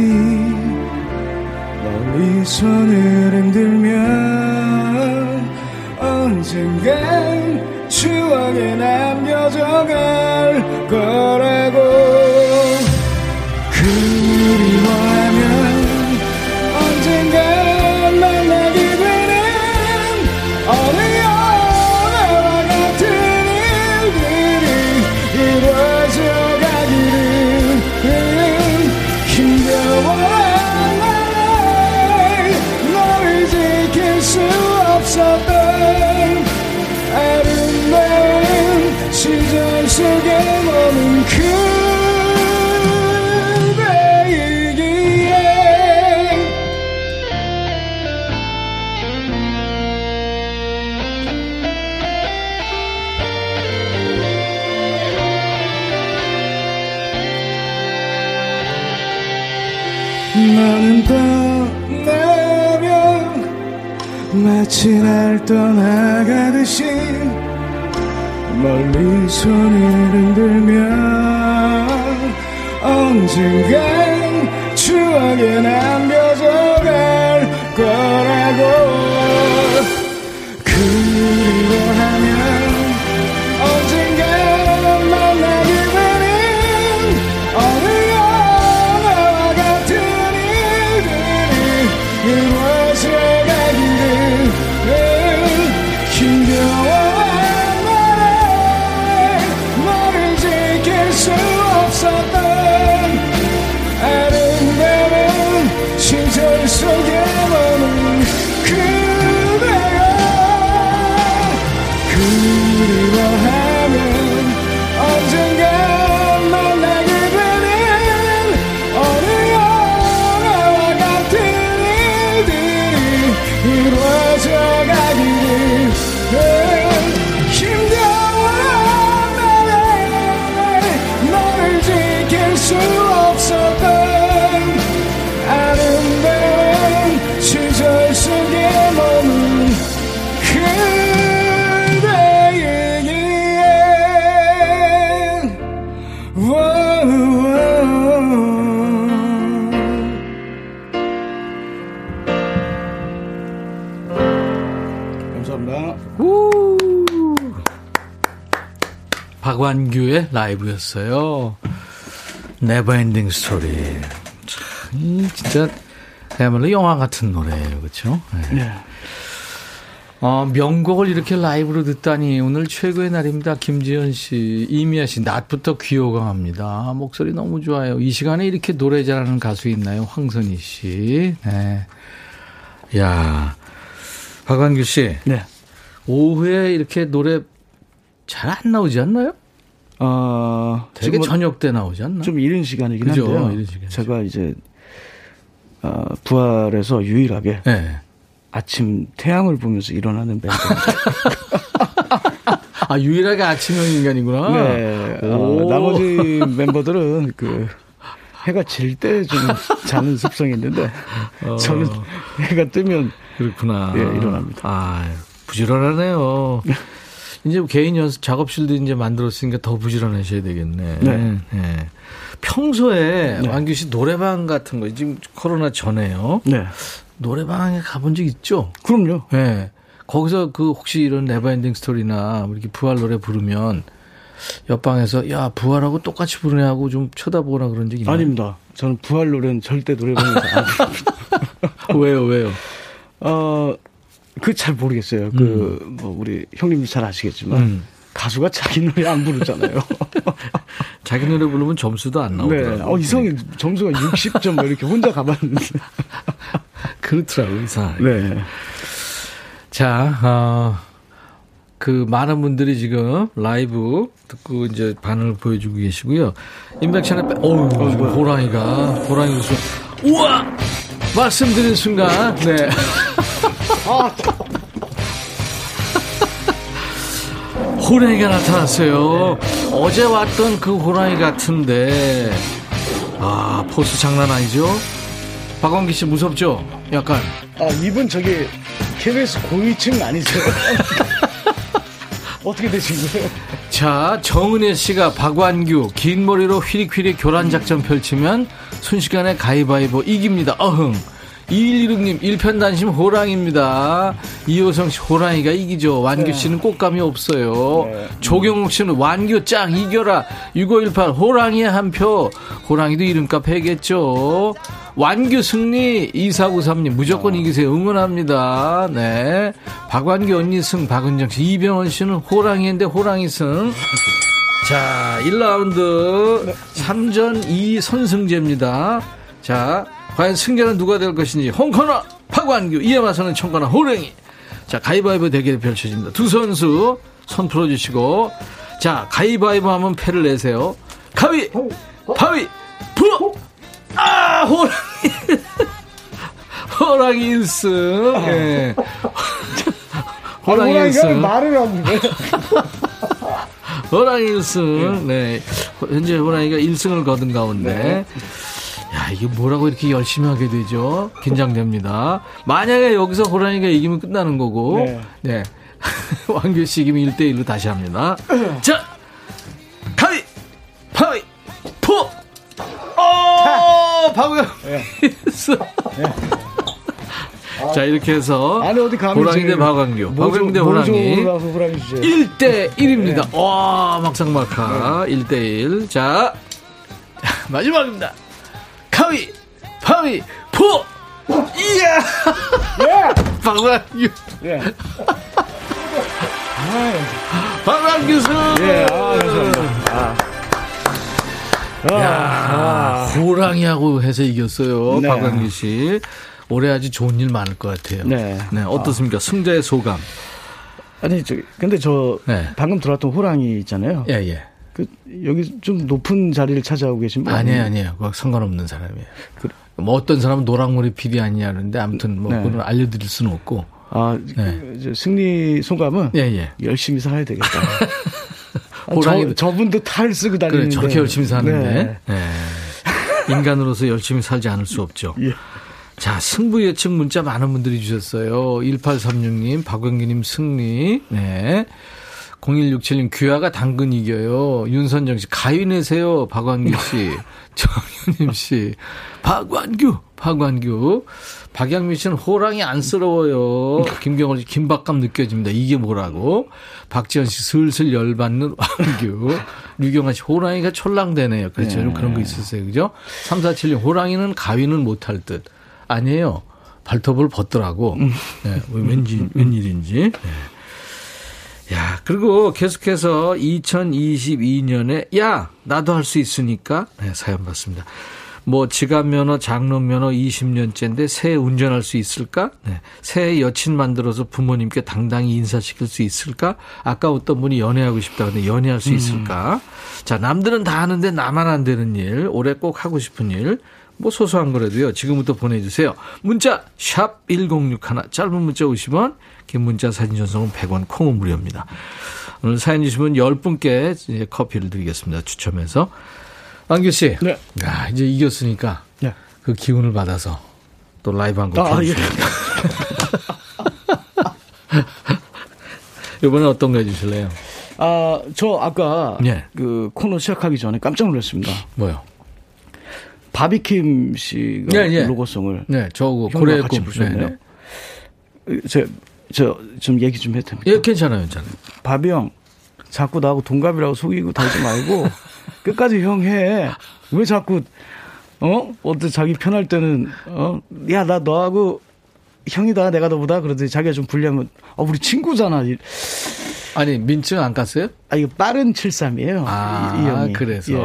멀리 손을 흔들면 언젠간 추억에 남겨져갈 마치 날 떠나가듯이 멀리 손을 흔들면 언젠간 추억에 남 박완규의 라이브였어요. Never Ending Story. 참, 이 진짜 그야말로 영화 같은 노래예요, 그렇죠? 네. 어, 명곡을 이렇게 라이브로 듣다니 오늘 최고의 날입니다. 김지현 씨, 이미아 씨, 낮부터 귀호강합니다. 목소리 너무 좋아요. 이 시간에 이렇게 노래 잘하는 가수 있나요? 황선희 씨. 네. 야 박완규 씨. 네. 오후에 이렇게 노래 잘 안 나오지 않나요? 어, 되게 저녁 때 나오지 않나? 좀 이른 시간이긴 그죠, 한데요. 이른 시간이죠. 제가 이제 어, 부활에서 유일하게 네. 아침 태양을 보면서 일어나는 멤버입니다. 아, 유일하게 아침형 인간이구나. 네. 어, 오. 나머지 멤버들은 그 해가 질 때 좀 자는 습성이 있는데 어. 저는 해가 뜨면 그렇구나. 예, 일어납니다. 아, 부지런하네요. 이제 개인 연습 작업실도 이제 만들었으니까 더 부지런하셔야 되겠네. 네. 예. 평소에 완규 씨 노래방 같은 거 지금 코로나 전에요. 네. 노래방에 가본 적 있죠? 그럼요. 예. 거기서 그 혹시 이런 Never Ending Story나 뭐 이렇게 부활 노래 부르면 옆방에서 야 부활하고 똑같이 부르네 하고 좀 쳐다보거나 그런 적 있나요? 아닙니다. 저는 부활 노래는 절대 노래방에서 안 부릅니다. 왜요, 왜요? 어, 그 잘 모르겠어요. 그, 뭐, 우리 형님도 잘 아시겠지만, 음. 가수가 자기 노래 안 부르잖아요. 자기 노래 부르면 점수도 안 나오더라고요. 네. 어, 이성이 점수가 60점 뭐 이렇게 혼자 가봤는데. 그렇더라고요, 이상하게. 네. 자, 어, 그 많은 분들이 지금 라이브 듣고 이제 반응을 보여주고 계시고요. 빼, 어우, 지금 호랑이가, 호랑이 웃음. 우와! 말씀드린 순간, 네. 호랑이가 나타났어요. 어제 왔던 그 호랑이 같은데, 아, 포스 장난 아니죠? 박광기 씨 무섭죠? 약간. 아, 이분 저기, KBS 고위층 아니세요? 어떻게 되신 거예요? 자, 정은혜 씨가 박완규 긴 머리로 휘릭휘릭 교란 작전 펼치면 순식간에 가위바위보 이깁니다. 어흥. 2116님 일편단심 호랑입니다. 이호성 씨 호랑이가 이기죠. 완규 씨는 꽃감이 없어요. 조경욱 씨는 완규 짱 이겨라. 6518 호랑이의 한 표. 호랑이도 이름값 해겠죠. 완규 승리 2493님 무조건 이기세요. 응원합니다. 네. 박완규 언니 승 박은정 씨 이병헌 씨는 호랑이인데 호랑이 승. 자, 1라운드 3전 2 선승제입니다. 자, 과연 승자는 누가 될 것인지 홍커너 박완규 이에 맞서는 청커너 호랭이 자 가위바위보 대결이 펼쳐집니다 두 선수 손 풀어주시고 자 가위바위보 하면 패를 내세요 가위 바위 부 아 호랑이 호랑이 1승 예. 호랑이 1승 말을 하는데. 호랑이 1승. 네. 현재 호랑이가 1승을 거둔 가운데. 야, 이게 뭐라고 이렇게 열심히 하게 되죠? 긴장됩니다. 만약에 여기서 호랑이가 이기면 끝나는 거고. 네. 네. 왕규 씨 이기면 1대1로 다시 합니다. 자! 가위! 파위! 포! 어! 방금! 자, 이렇게 해서. 아니, 어디 호랑이 대 박광규. 뭐 박광규 대 호랑이. 좀 올라와서 호랑이 주제요. 1대 1입니다. 와, 막상막하. 1대 1. 자, 자, 마지막입니다. 가위, 파위, 포! 이야! 예. 박광규 승! 예, 아, 감사합니다. 아. 야, 호랑이하고 해서 이겼어요. 네. 박광규 씨. 올해 아주 좋은 일 많을 것 같아요. 네. 어떻습니까? 승자의 소감. 아니, 저, 근데 저, 네. 방금 들어왔던 호랑이 있잖아요. 예, 예. 그, 여기 좀 높은 자리를 차지하고 계신 분. 아니에요, 아니에요. 그거 상관없는 사람이에요. 그래. 뭐 어떤 사람은 노랑머리 필이 아니냐는데 아무튼 뭐 네. 그건 알려드릴 수는 없고. 아, 네. 그, 승리 소감은 예, 예. 열심히 살아야 되겠다. 아, 저, 저분도 탈을 쓰고 그래, 다니는데. 저렇게 열심히 사는데. 네. 예. 인간으로서 열심히 살지 않을 수 없죠. 예. 자, 승부 예측 문자 많은 분들이 주셨어요. 1836님, 박광기님 승리. 네. 0167님, 귀하가 당근 이겨요. 윤선정 씨, 가위 내세요. 박완규 씨. 정현임 씨. 박완규, 박완규. 박양민 씨는 호랑이 안쓰러워요. 김경월 씨, 긴박감 느껴집니다. 이게 뭐라고? 박지현 씨, 슬슬 열받는 완규. 류경아 씨, 호랑이가 촐랑대네요. 그렇죠. 좀 그런 거 있었어요. 그죠? 3476, 호랑이는 가위는 못할 듯. 아니에요. 발톱을 벗더라고. 네, 왠지, 웬일인지. 네. 야, 그리고 계속해서 2022년에, 야, 나도 할 수 있으니까, 네, 사연 받습니다. 뭐 지갑 면허, 장롱 면허 20년째인데 새 운전할 수 있을까? 네. 새 여친 만들어서 부모님께 당당히 인사시킬 수 있을까? 아까 어떤 분이 연애하고 싶다는데 연애할 수 있을까? 자, 남들은 다 하는데 나만 안 되는 일, 올해 꼭 하고 싶은 일. 뭐 소소한 거라도요. 지금부터 보내주세요. 문자 샵 1061, 짧은 문자 50원, 긴 문자 사진 전송은 100원, 콩은 무료입니다. 오늘 사연 주시면 10분께 이제 커피를 드리겠습니다. 추첨해서. 안규 씨. 네. 야, 이제 이겼으니까 네. 그 기운을 받아서 또 라이브 한곡 아, 예. 이번에 어떤 거 해주실래요? 아, 저 아까 예. 그 코너 시작하기 전에 깜짝 놀랐습니다. 뭐요? 바비킴 씨가 예, 예. 로고송을 네, 저거 형과 고래의 같이 꿈. 부르셨네요. 네, 네. 제, 저, 좀 얘기 좀 해도 됩니까? 예, 괜찮아요, 괜찮아요. 바비 형, 자꾸 나하고 동갑이라고 속이고 달지 말고, 끝까지 형 해. 왜 자꾸, 어? 어때 자기 편할 때는, 어? 야, 나 너하고 형이다, 내가 너보다. 그러더니 자기가 좀 불리하면, 어, 우리 친구잖아. 이- 아니, 민증 안 깠어요? 아, 이거 빠른 73이에요. 아, 이, 이 형이. 그래서. 예.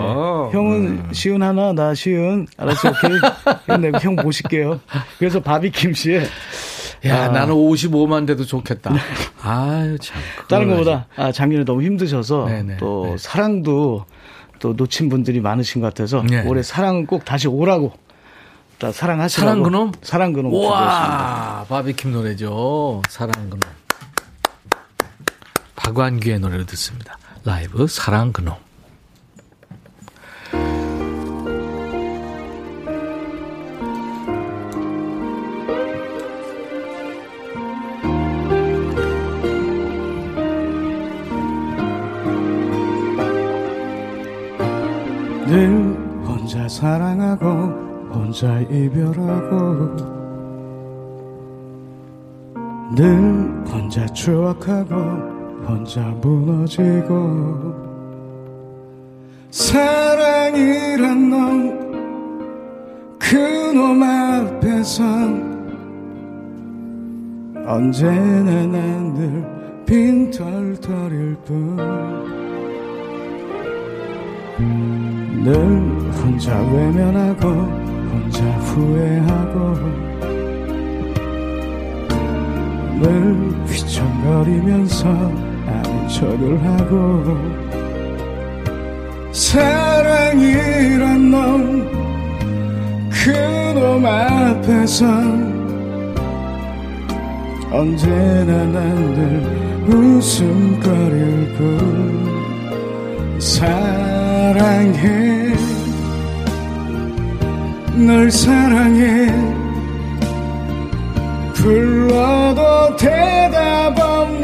형은 시은 하나, 나 시은. 알았어, 오케이. 형, 내가 형 모실게요. 그래서 바비킴 씨의 야, 아. 나는 55만 돼도 좋겠다. 아유, 참. 다른 것보다 아, 작년에 너무 힘드셔서 네네, 또 네. 사랑도 또 놓친 분들이 많으신 것 같아서 네. 올해 사랑은 꼭 다시 오라고. 다 사랑하시라고. 사랑 그놈? 사랑 그놈. 와, 바비킴 노래죠. 사랑 그놈. 박완규의 노래를 듣습니다. 라이브 사랑 그놈. 늘 혼자 사랑하고 혼자 이별하고 늘 혼자 추억하고 혼자 무너지고 사랑이란 놈 그놈 앞에선 언제나 난 늘 빈털터릴 뿐. 늘 혼자 외면하고 혼자 후회하고 늘 휘청거리면서 아닌 척을 하고 사랑이란 놈 그놈 앞에선 언제나 난 늘 웃음거릴 뿐 사랑해. 널 사랑해. 불러도 대답 없는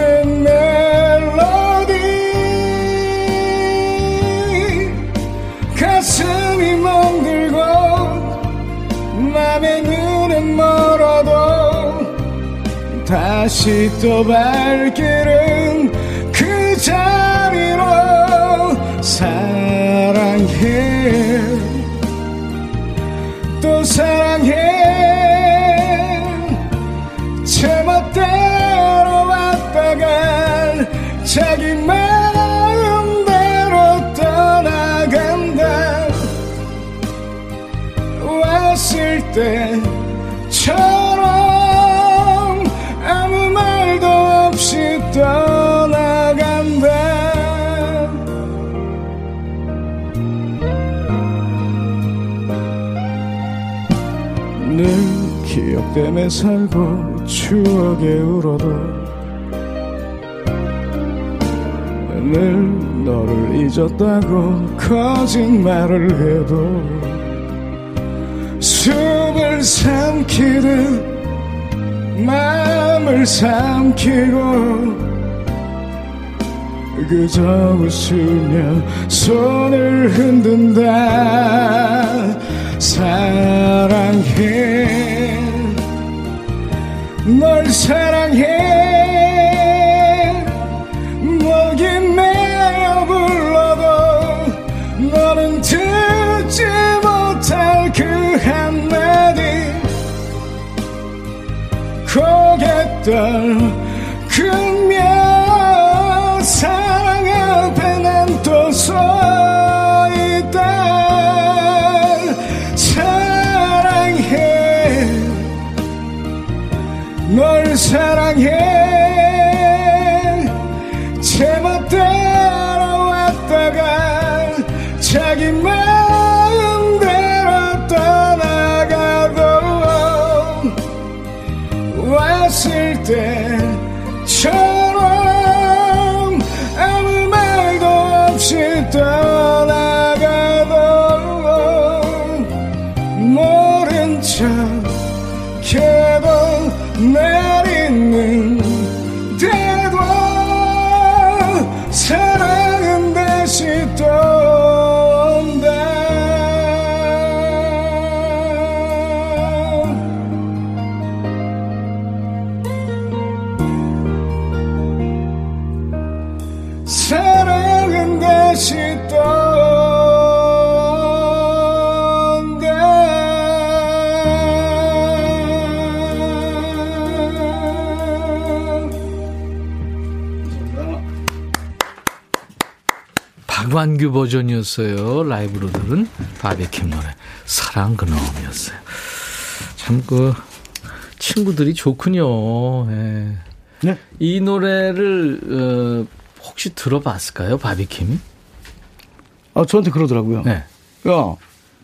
다시 또 발길은 그 자리로 사랑해. 또 사랑해. 제멋대로 왔다가 자기 마 때문에 살고 추억에 울어도 늘 너를 잊었다고 거짓말을 해도 숨을 삼키듯 마음을 삼키고 그저 웃으며 손을 흔든다. 사랑해 널 사랑해. 목이 메어 불러도 너는 듣지 못할 그 한마디. 떨 버전이었어요. 라이브로 들은 바비킴 노래. 사랑 그놈이었어요. 참, 그, 친구들이 좋군요. 예. 네. 이 노래를, 어, 혹시 들어봤을까요? 바비킴? 아, 저한테 그러더라고요. 네. 야,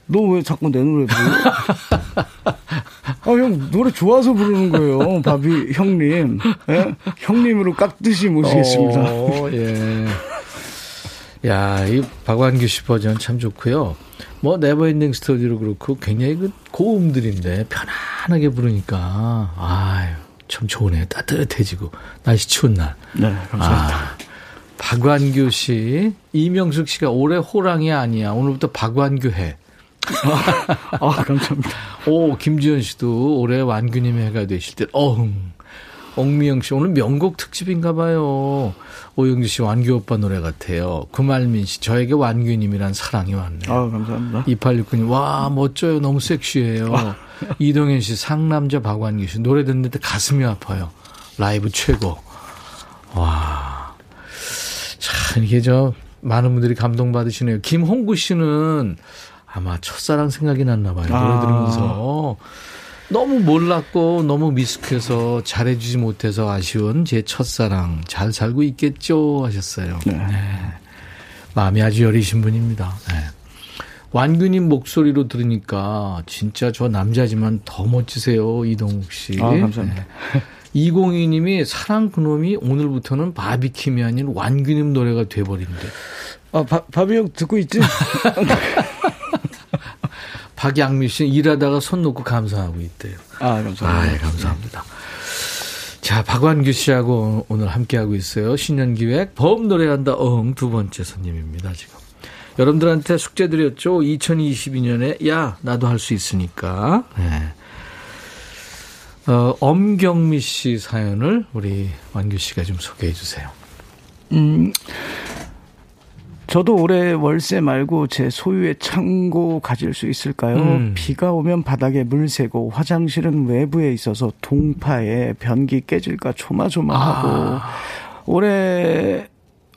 너왜 자꾸 내 노래 부르? 아, 형, 노래 좋아서 부르는 거예요. 바비 형님. 예? 형님으로 깍듯이 모시겠습니다. 어, 예. 야, 이 박완규 씨 버전 참 좋고요. 뭐 Never Ending Story로 그렇고 굉장히 그 고음들인데 편안하게 부르니까 아유 참 좋으네요. 따뜻해지고 날씨 추운 날. 네, 감사합니다. 아, 박완규 씨, 이명숙 씨가 올해 호랑이 아니야. 오늘부터 박완규 해. 아, 감사합니다. 오, 김지현 씨도 올해 완규님의 해가 되실 때, 어흥. 옥미영 씨, 오늘 명곡 특집인가 봐요. 오영주 씨, 완규 오빠 노래 같아요. 구말민 씨, 저에게 완규님이란 사랑이 왔네요. 아, 감사합니다. 2869님, 와, 멋져요. 너무 섹시해요. 이동현 씨, 상남자 박완규 씨, 노래 듣는데 가슴이 아파요. 라이브 최고. 와. 참, 이게 저, 많은 분들이 감동받으시네요. 김홍구 씨는 아마 첫사랑 생각이 났나 봐요. 노래 아. 들으면서. 너무 몰랐고 너무 미숙해서 잘해주지 못해서 아쉬운 제 첫사랑 잘 살고 있겠죠 하셨어요. 네. 마음이 아주 여리신 분입니다. 네. 완규님 목소리로 들으니까 진짜 저 남자지만 더 멋지세요 이동욱 씨. 아, 감사합니다. 네. 202님이 사랑 그놈이 오늘부터는 바비킴이 아닌 완규님 노래가 돼버린대. 아, 바, 바비 형 듣고 있지? 박양미 씨는 일하다가 손 놓고 감사하고 있대요. 아, 감사합니다. 아, 감사합니다. 자, 박완규 씨하고 오늘 함께하고 있어요. 신년기획 범 노래한다 어흥 두 번째 손님입니다, 지금. 여러분들한테 숙제 드렸죠? 2022년에, 야, 나도 할 수 있으니까. 네. 어, 엄경미 씨 사연을 우리 완규 씨가 좀 소개해 주세요. 음, 저도 올해 월세 말고 제 소유의 창고 가질 수 있을까요? 음. 비가 오면 바닥에 물 새고 화장실은 외부에 있어서 동파에 변기 깨질까 조마조마하고 아. 올해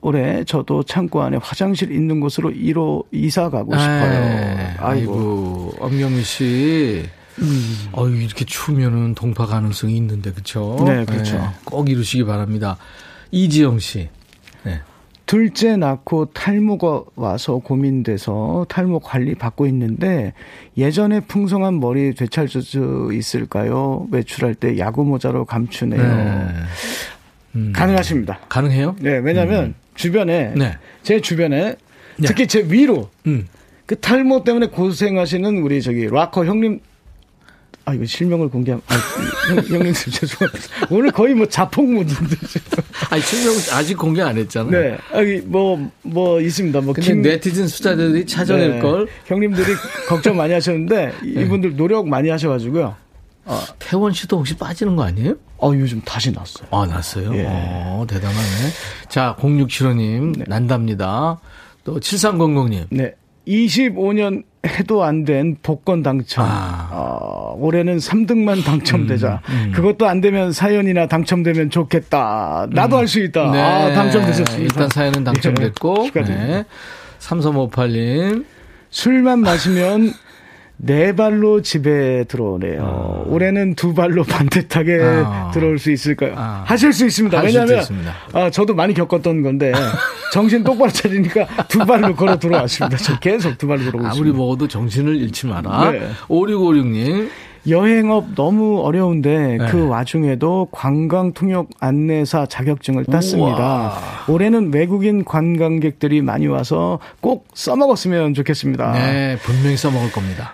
올해 저도 창고 안에 화장실 있는 곳으로 1호 이사 가고 싶어요. 네, 아이고, 엄경미 씨. 음. 어유 이렇게 추우면은 동파 가능성이 있는데, 그쵸? 네, 그렇죠. 꼭 이루시기 바랍니다. 이지영 씨. 네. 둘째 낳고 탈모가 와서 고민돼서 탈모 관리 받고 있는데 예전에 풍성한 머리 되찾을 수 있을까요? 외출할 때 야구 모자로 감추네요. 네. 음. 가능하십니다. 가능해요? 네, 왜냐하면 주변에 네. 제 주변에 네. 특히 제 위로 음. 그 탈모 때문에 고생하시는 우리 저기 락커 형님 아 이거 실명을 공개하면 아, 형, 형님 죄송합니다. 오늘 거의 뭐 자폭 모드인데. 아니, 실명 아직 공개 안 했잖아요. 네, 아기 뭐뭐 있습니다. 뭐 근데 네티즌 수다들이 찾아낼 네. 걸. 형님들이 걱정 많이 하셨는데 이분들 노력 많이 하셔가지고요. 태원 씨도 혹시 빠지는 거 아니에요? 어 요즘 다시 났어요. 아, 났어요? 예. 어, 대단하네. 자, 0675님, 난답니다. 또, 7300님. 네, 25년 해도 안 된 복권 당첨. 아. 어, 올해는 3등만 당첨되자. 음, 음. 그것도 안 되면 사연이나 당첨되면 좋겠다. 나도 할수 있다. 네. 아, 당첨되셨습니다. 일단 사연은 당첨됐고. 예, 축하드립니다. 네. 3358님. 술만 마시면 네 발로 집에 들어오네요. 올해는 두 발로 반듯하게 아. 들어올 수 있을까요? 아. 하실 수 있습니다. 하실 수 왜냐하면 있습니다. 아, 저도 많이 겪었던 건데 정신 똑바로 차리니까 두 발로 걸어 들어왔습니다. 저 계속 두 발로 들어오고 아무리 있습니다. 먹어도 정신을 잃지 마라. 네. 5656님. 여행업 너무 어려운데 네. 그 와중에도 관광 통역 안내사 자격증을 땄습니다. 우와. 올해는 외국인 관광객들이 많이 와서 꼭 써먹었으면 좋겠습니다. 네, 분명히 써먹을 겁니다.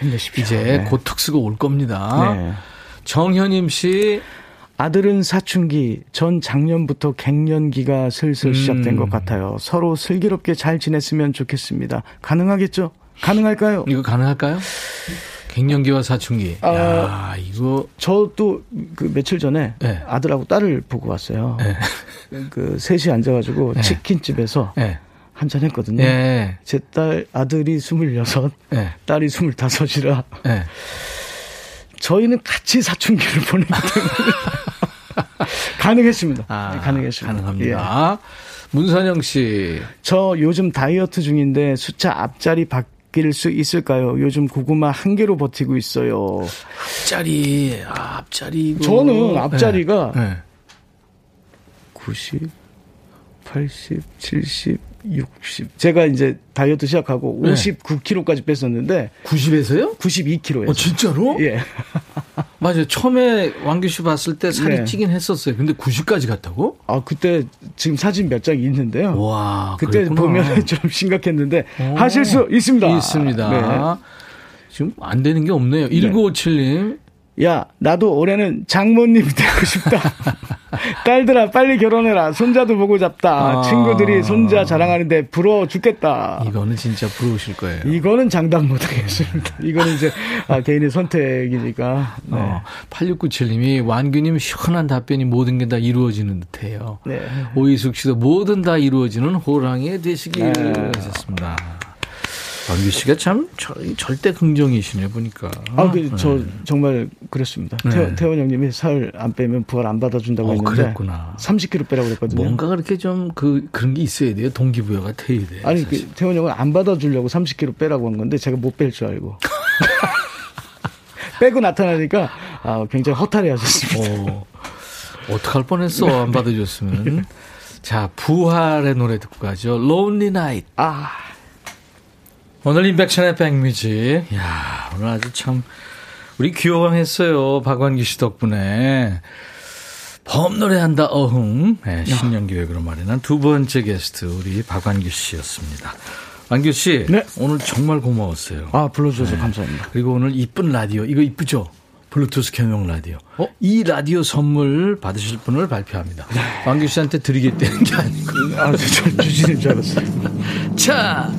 힘내십시오. 이제 네. 곧 특수가 올 겁니다. 네. 정현임 씨. 아들은 사춘기, 전 작년부터 갱년기가 슬슬 음. 시작된 것 같아요. 서로 슬기롭게 잘 지냈으면 좋겠습니다. 가능하겠죠? 가능할까요? 이거 가능할까요? 갱년기와 사춘기. 아, 야, 이거 저도 그 며칠 전에 네. 아들하고 딸을 보고 왔어요. 네. 그 셋이 앉아가지고 네. 치킨집에서 예. 한잔 했거든요. 예. 제딸 아들이 스물여섯, 예. 딸이 스물다섯이라 예. 저희는 같이 사춘기를 보내기 때문에 가능했습니다. 아, 네, 가능했습니다. 예. 가능합니다. 문선영 씨. 저 요즘 다이어트 중인데 숫자 앞자리 바뀔 수 있을까요? 요즘 고구마 한 개로 버티고 있어요. 앞자리, 아, 앞자리. 저는 앞자리가 예. 예. 90, 80, 70, 60. 제가 이제 다이어트 시작하고 네. 59kg까지 뺐었는데 90에서요? 92kg예요. 어, 진짜로? 예. 맞아요. 처음에 왕규 씨 봤을 때 살이 네. 찌긴 했었어요. 근데 90까지 갔다고? 아 그때 지금 사진 몇 장 있는데요. 와, 그때 그랬구나. 보면 좀 심각했는데 오. 하실 수 있습니다. 있습니다. 네. 지금 안 되는 게 없네요. 1957님. 야, 나도 올해는 장모님이 되고 싶다. 딸들아, 빨리 결혼해라. 손자도 보고 잡다. 아. 친구들이 손자 자랑하는데 부러워 죽겠다. 이거는 진짜 부러우실 거예요. 이거는 장담 못 하겠습니다. 이거는 이제 아, 개인의 선택이니까. 네. 어, 8697님이 완규님 시원한 답변이 모든 게 다 이루어지는 듯해요. 네. 오이숙 씨도 뭐든 다 이루어지는 호랑이 되시길 네. 하셨습니다. 완규 씨가 참 절, 절대 긍정이시네 보니까. 아, 그, 저, 네. 정말 그랬습니다. 네. 태, 태원 형님이 살 안 빼면 부활 안 받아준다고 어, 했는데. 그랬구나. 30kg 빼라고 그랬거든요. 뭔가 그렇게 좀 그 그런 게 있어야 돼요. 동기부여가 돼야 돼. 아니. 그, 태원 형은 안 받아주려고 30kg 빼라고 한 건데, 제가 못 뺄 줄 알고. 빼고 나타나니까, 아, 굉장히 허탈해 하셨습니다. 어, 어떡할 뻔했어 안 받아줬으면. 자 부활의 노래 듣고 가죠. Lonely Night. 아, 오늘 인백션의 백뮤직. 야 오늘 아주 참 우리 귀여워했어요. 박완기 씨 덕분에. 범 노래한다 어흥 네, 신년 기획으로 마련한 두 번째 게스트 우리 박완규 씨였습니다. 완규 씨 네. 오늘 정말 고마웠어요. 아, 불러주셔서 감사합니다. 그리고 오늘 이쁜 라디오 이거 이쁘죠? 블루투스 겸용 라디오. 어? 이 라디오 선물 받으실 분을 발표합니다. 왕규 씨한테 드리겠다는 게 아니고. 아, 저, 주시는 줄 알았어요. 자,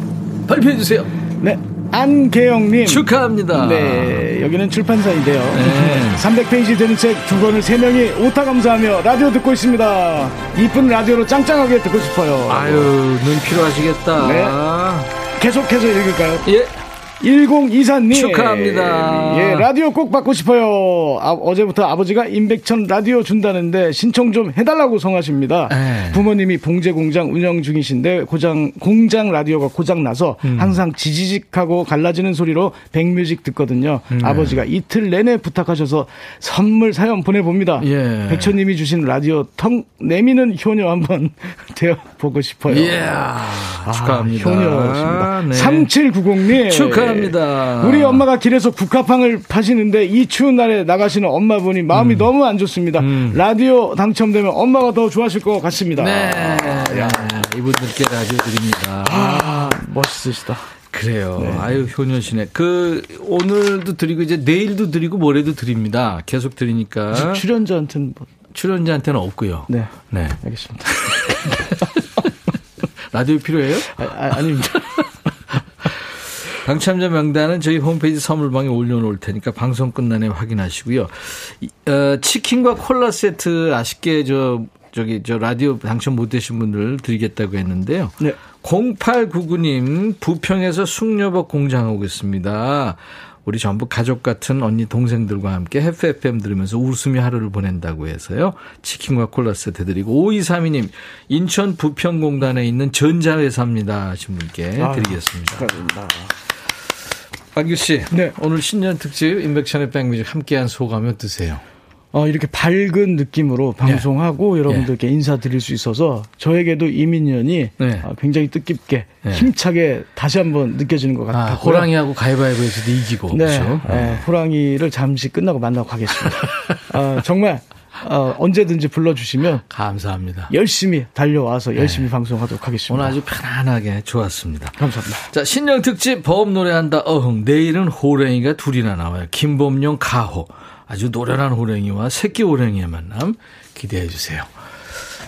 발표해 주세요. 네. 안계영님. 축하합니다. 네, 여기는 출판사인데요. 네. 300페이지 되는 책 두 권을 세 명이 오타 감사하며 라디오 듣고 있습니다. 이쁜 라디오로 짱짱하게 듣고 싶어요. 아유, 눈 필요하시겠다. 네. 계속해서 읽을까요? 예. 1024님. 축하합니다. 예, 라디오 꼭 받고 싶어요. 아, 어제부터 아버지가 임백천 라디오 준다는데 신청 좀 해달라고 성하십니다. 네. 부모님이 봉제 공장 운영 중이신데 고장, 공장 라디오가 고장나서 음. 항상 지지직하고 갈라지는 소리로 백뮤직 듣거든요. 네. 아버지가 이틀 내내 부탁하셔서 선물 사연 보내봅니다. 예. 백천님이 주신 라디오 턱 내미는 효녀 한번 되어보고 싶어요. 예. 축하합니다. 아, 효녀십니다. 네. 3790님. 축하 합니다. 우리 엄마가 길에서 국화팡을 파시는데 이 추운 날에 나가시는 엄마분이 마음이 음. 너무 안 좋습니다. 라디오 당첨되면 엄마가 더 좋아하실 것 같습니다. 네. 이분들께 라디오 드립니다. 아, 멋있으시다. 그래요. 아유, 효녀시네. 그, 오늘도 드리고, 이제 내일도 드리고, 모레도 드립니다. 계속 드리니까. 출연자한테는 뭐, 출연자한테는 없고요. 네. 네. 알겠습니다. 라디오 필요해요? 아, 아, 아닙니다. 당첨자 명단은 저희 홈페이지 선물방에 올려놓을 테니까 방송 끝난에 확인하시고요. 이, 어, 치킨과 콜라 세트 아쉽게 저 저기 저 라디오 당첨 못 되신 분들 드리겠다고 했는데요. 네. 0899님 부평에서 숙녀복 공장하고 있습니다. 우리 전부 가족 같은 언니 동생들과 함께 해피 FM 들으면서 웃으며 하루를 보낸다고 해서요. 치킨과 콜라 세트 드리고 5232님 인천 부평공단에 있는 전자회사입니다 하신 분께 드리겠습니다. 축하드립니다. 박규 씨. 네. 오늘 신년 특집 인백션의 백뮤직 함께한 소감이 어떠세요? 어, 이렇게 밝은 느낌으로 방송하고 예. 여러분들께 인사드릴 수 있어서 저에게도 이민년이 네. 어, 굉장히 뜻깊게 네. 힘차게 다시 한번 느껴지는 것 아, 같아요. 호랑이하고 가위바위보에서도 이기고. 네, 그렇죠? 네, 호랑이를 잠시 끝나고 만나고 가겠습니다. 어, 정말 어, 언제든지 불러주시면 감사합니다. 열심히 달려와서 열심히 방송하도록 하겠습니다. 오늘 아주 편안하게 좋았습니다. 감사합니다. 자, 신년 특집 보험 노래한다 어흥. 내일은 호랭이가 둘이나 나와요. 김범용 가호. 아주 노련한 호랭이와 새끼 호랭이의 만남 기대해 주세요.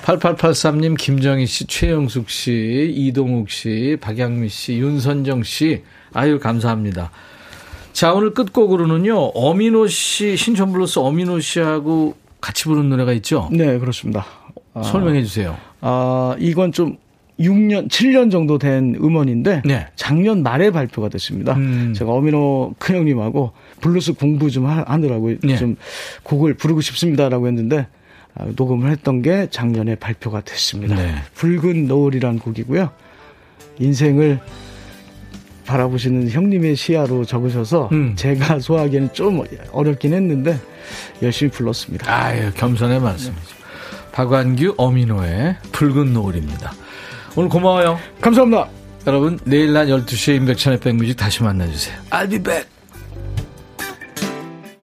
8883님, 김정희 씨, 최영숙 씨, 이동욱 씨, 박양미 씨, 윤선정 씨. 아유, 감사합니다. 자, 오늘 끝곡으로는요, 엄인호 씨, 신촌블루스 엄인호 씨하고 같이 부른 노래가 있죠? 네, 그렇습니다. 아, 설명해 주세요. 아, 이건 좀 6년, 7년 정도 된 음원인데 네. 작년 말에 발표가 됐습니다. 음. 제가 엄인호 큰형님하고 블루스 공부 좀 하, 하느라고 네. 좀 곡을 부르고 싶습니다라고 했는데 아, 녹음을 했던 게 작년에 발표가 됐습니다. 네. 붉은 노을이란 곡이고요. 인생을 바라보시는 형님의 시야로 적으셔서 음. 제가 소화하기에는 좀 어렵긴 했는데 열심히 불렀습니다. 아유, 겸손의 말씀이죠. 박완규 어미노의 붉은 노을입니다. 오늘 고마워요. 감사합니다. 여러분, 내일 날 12시에 인백천의 백뮤직 다시 만나주세요. I'll be back.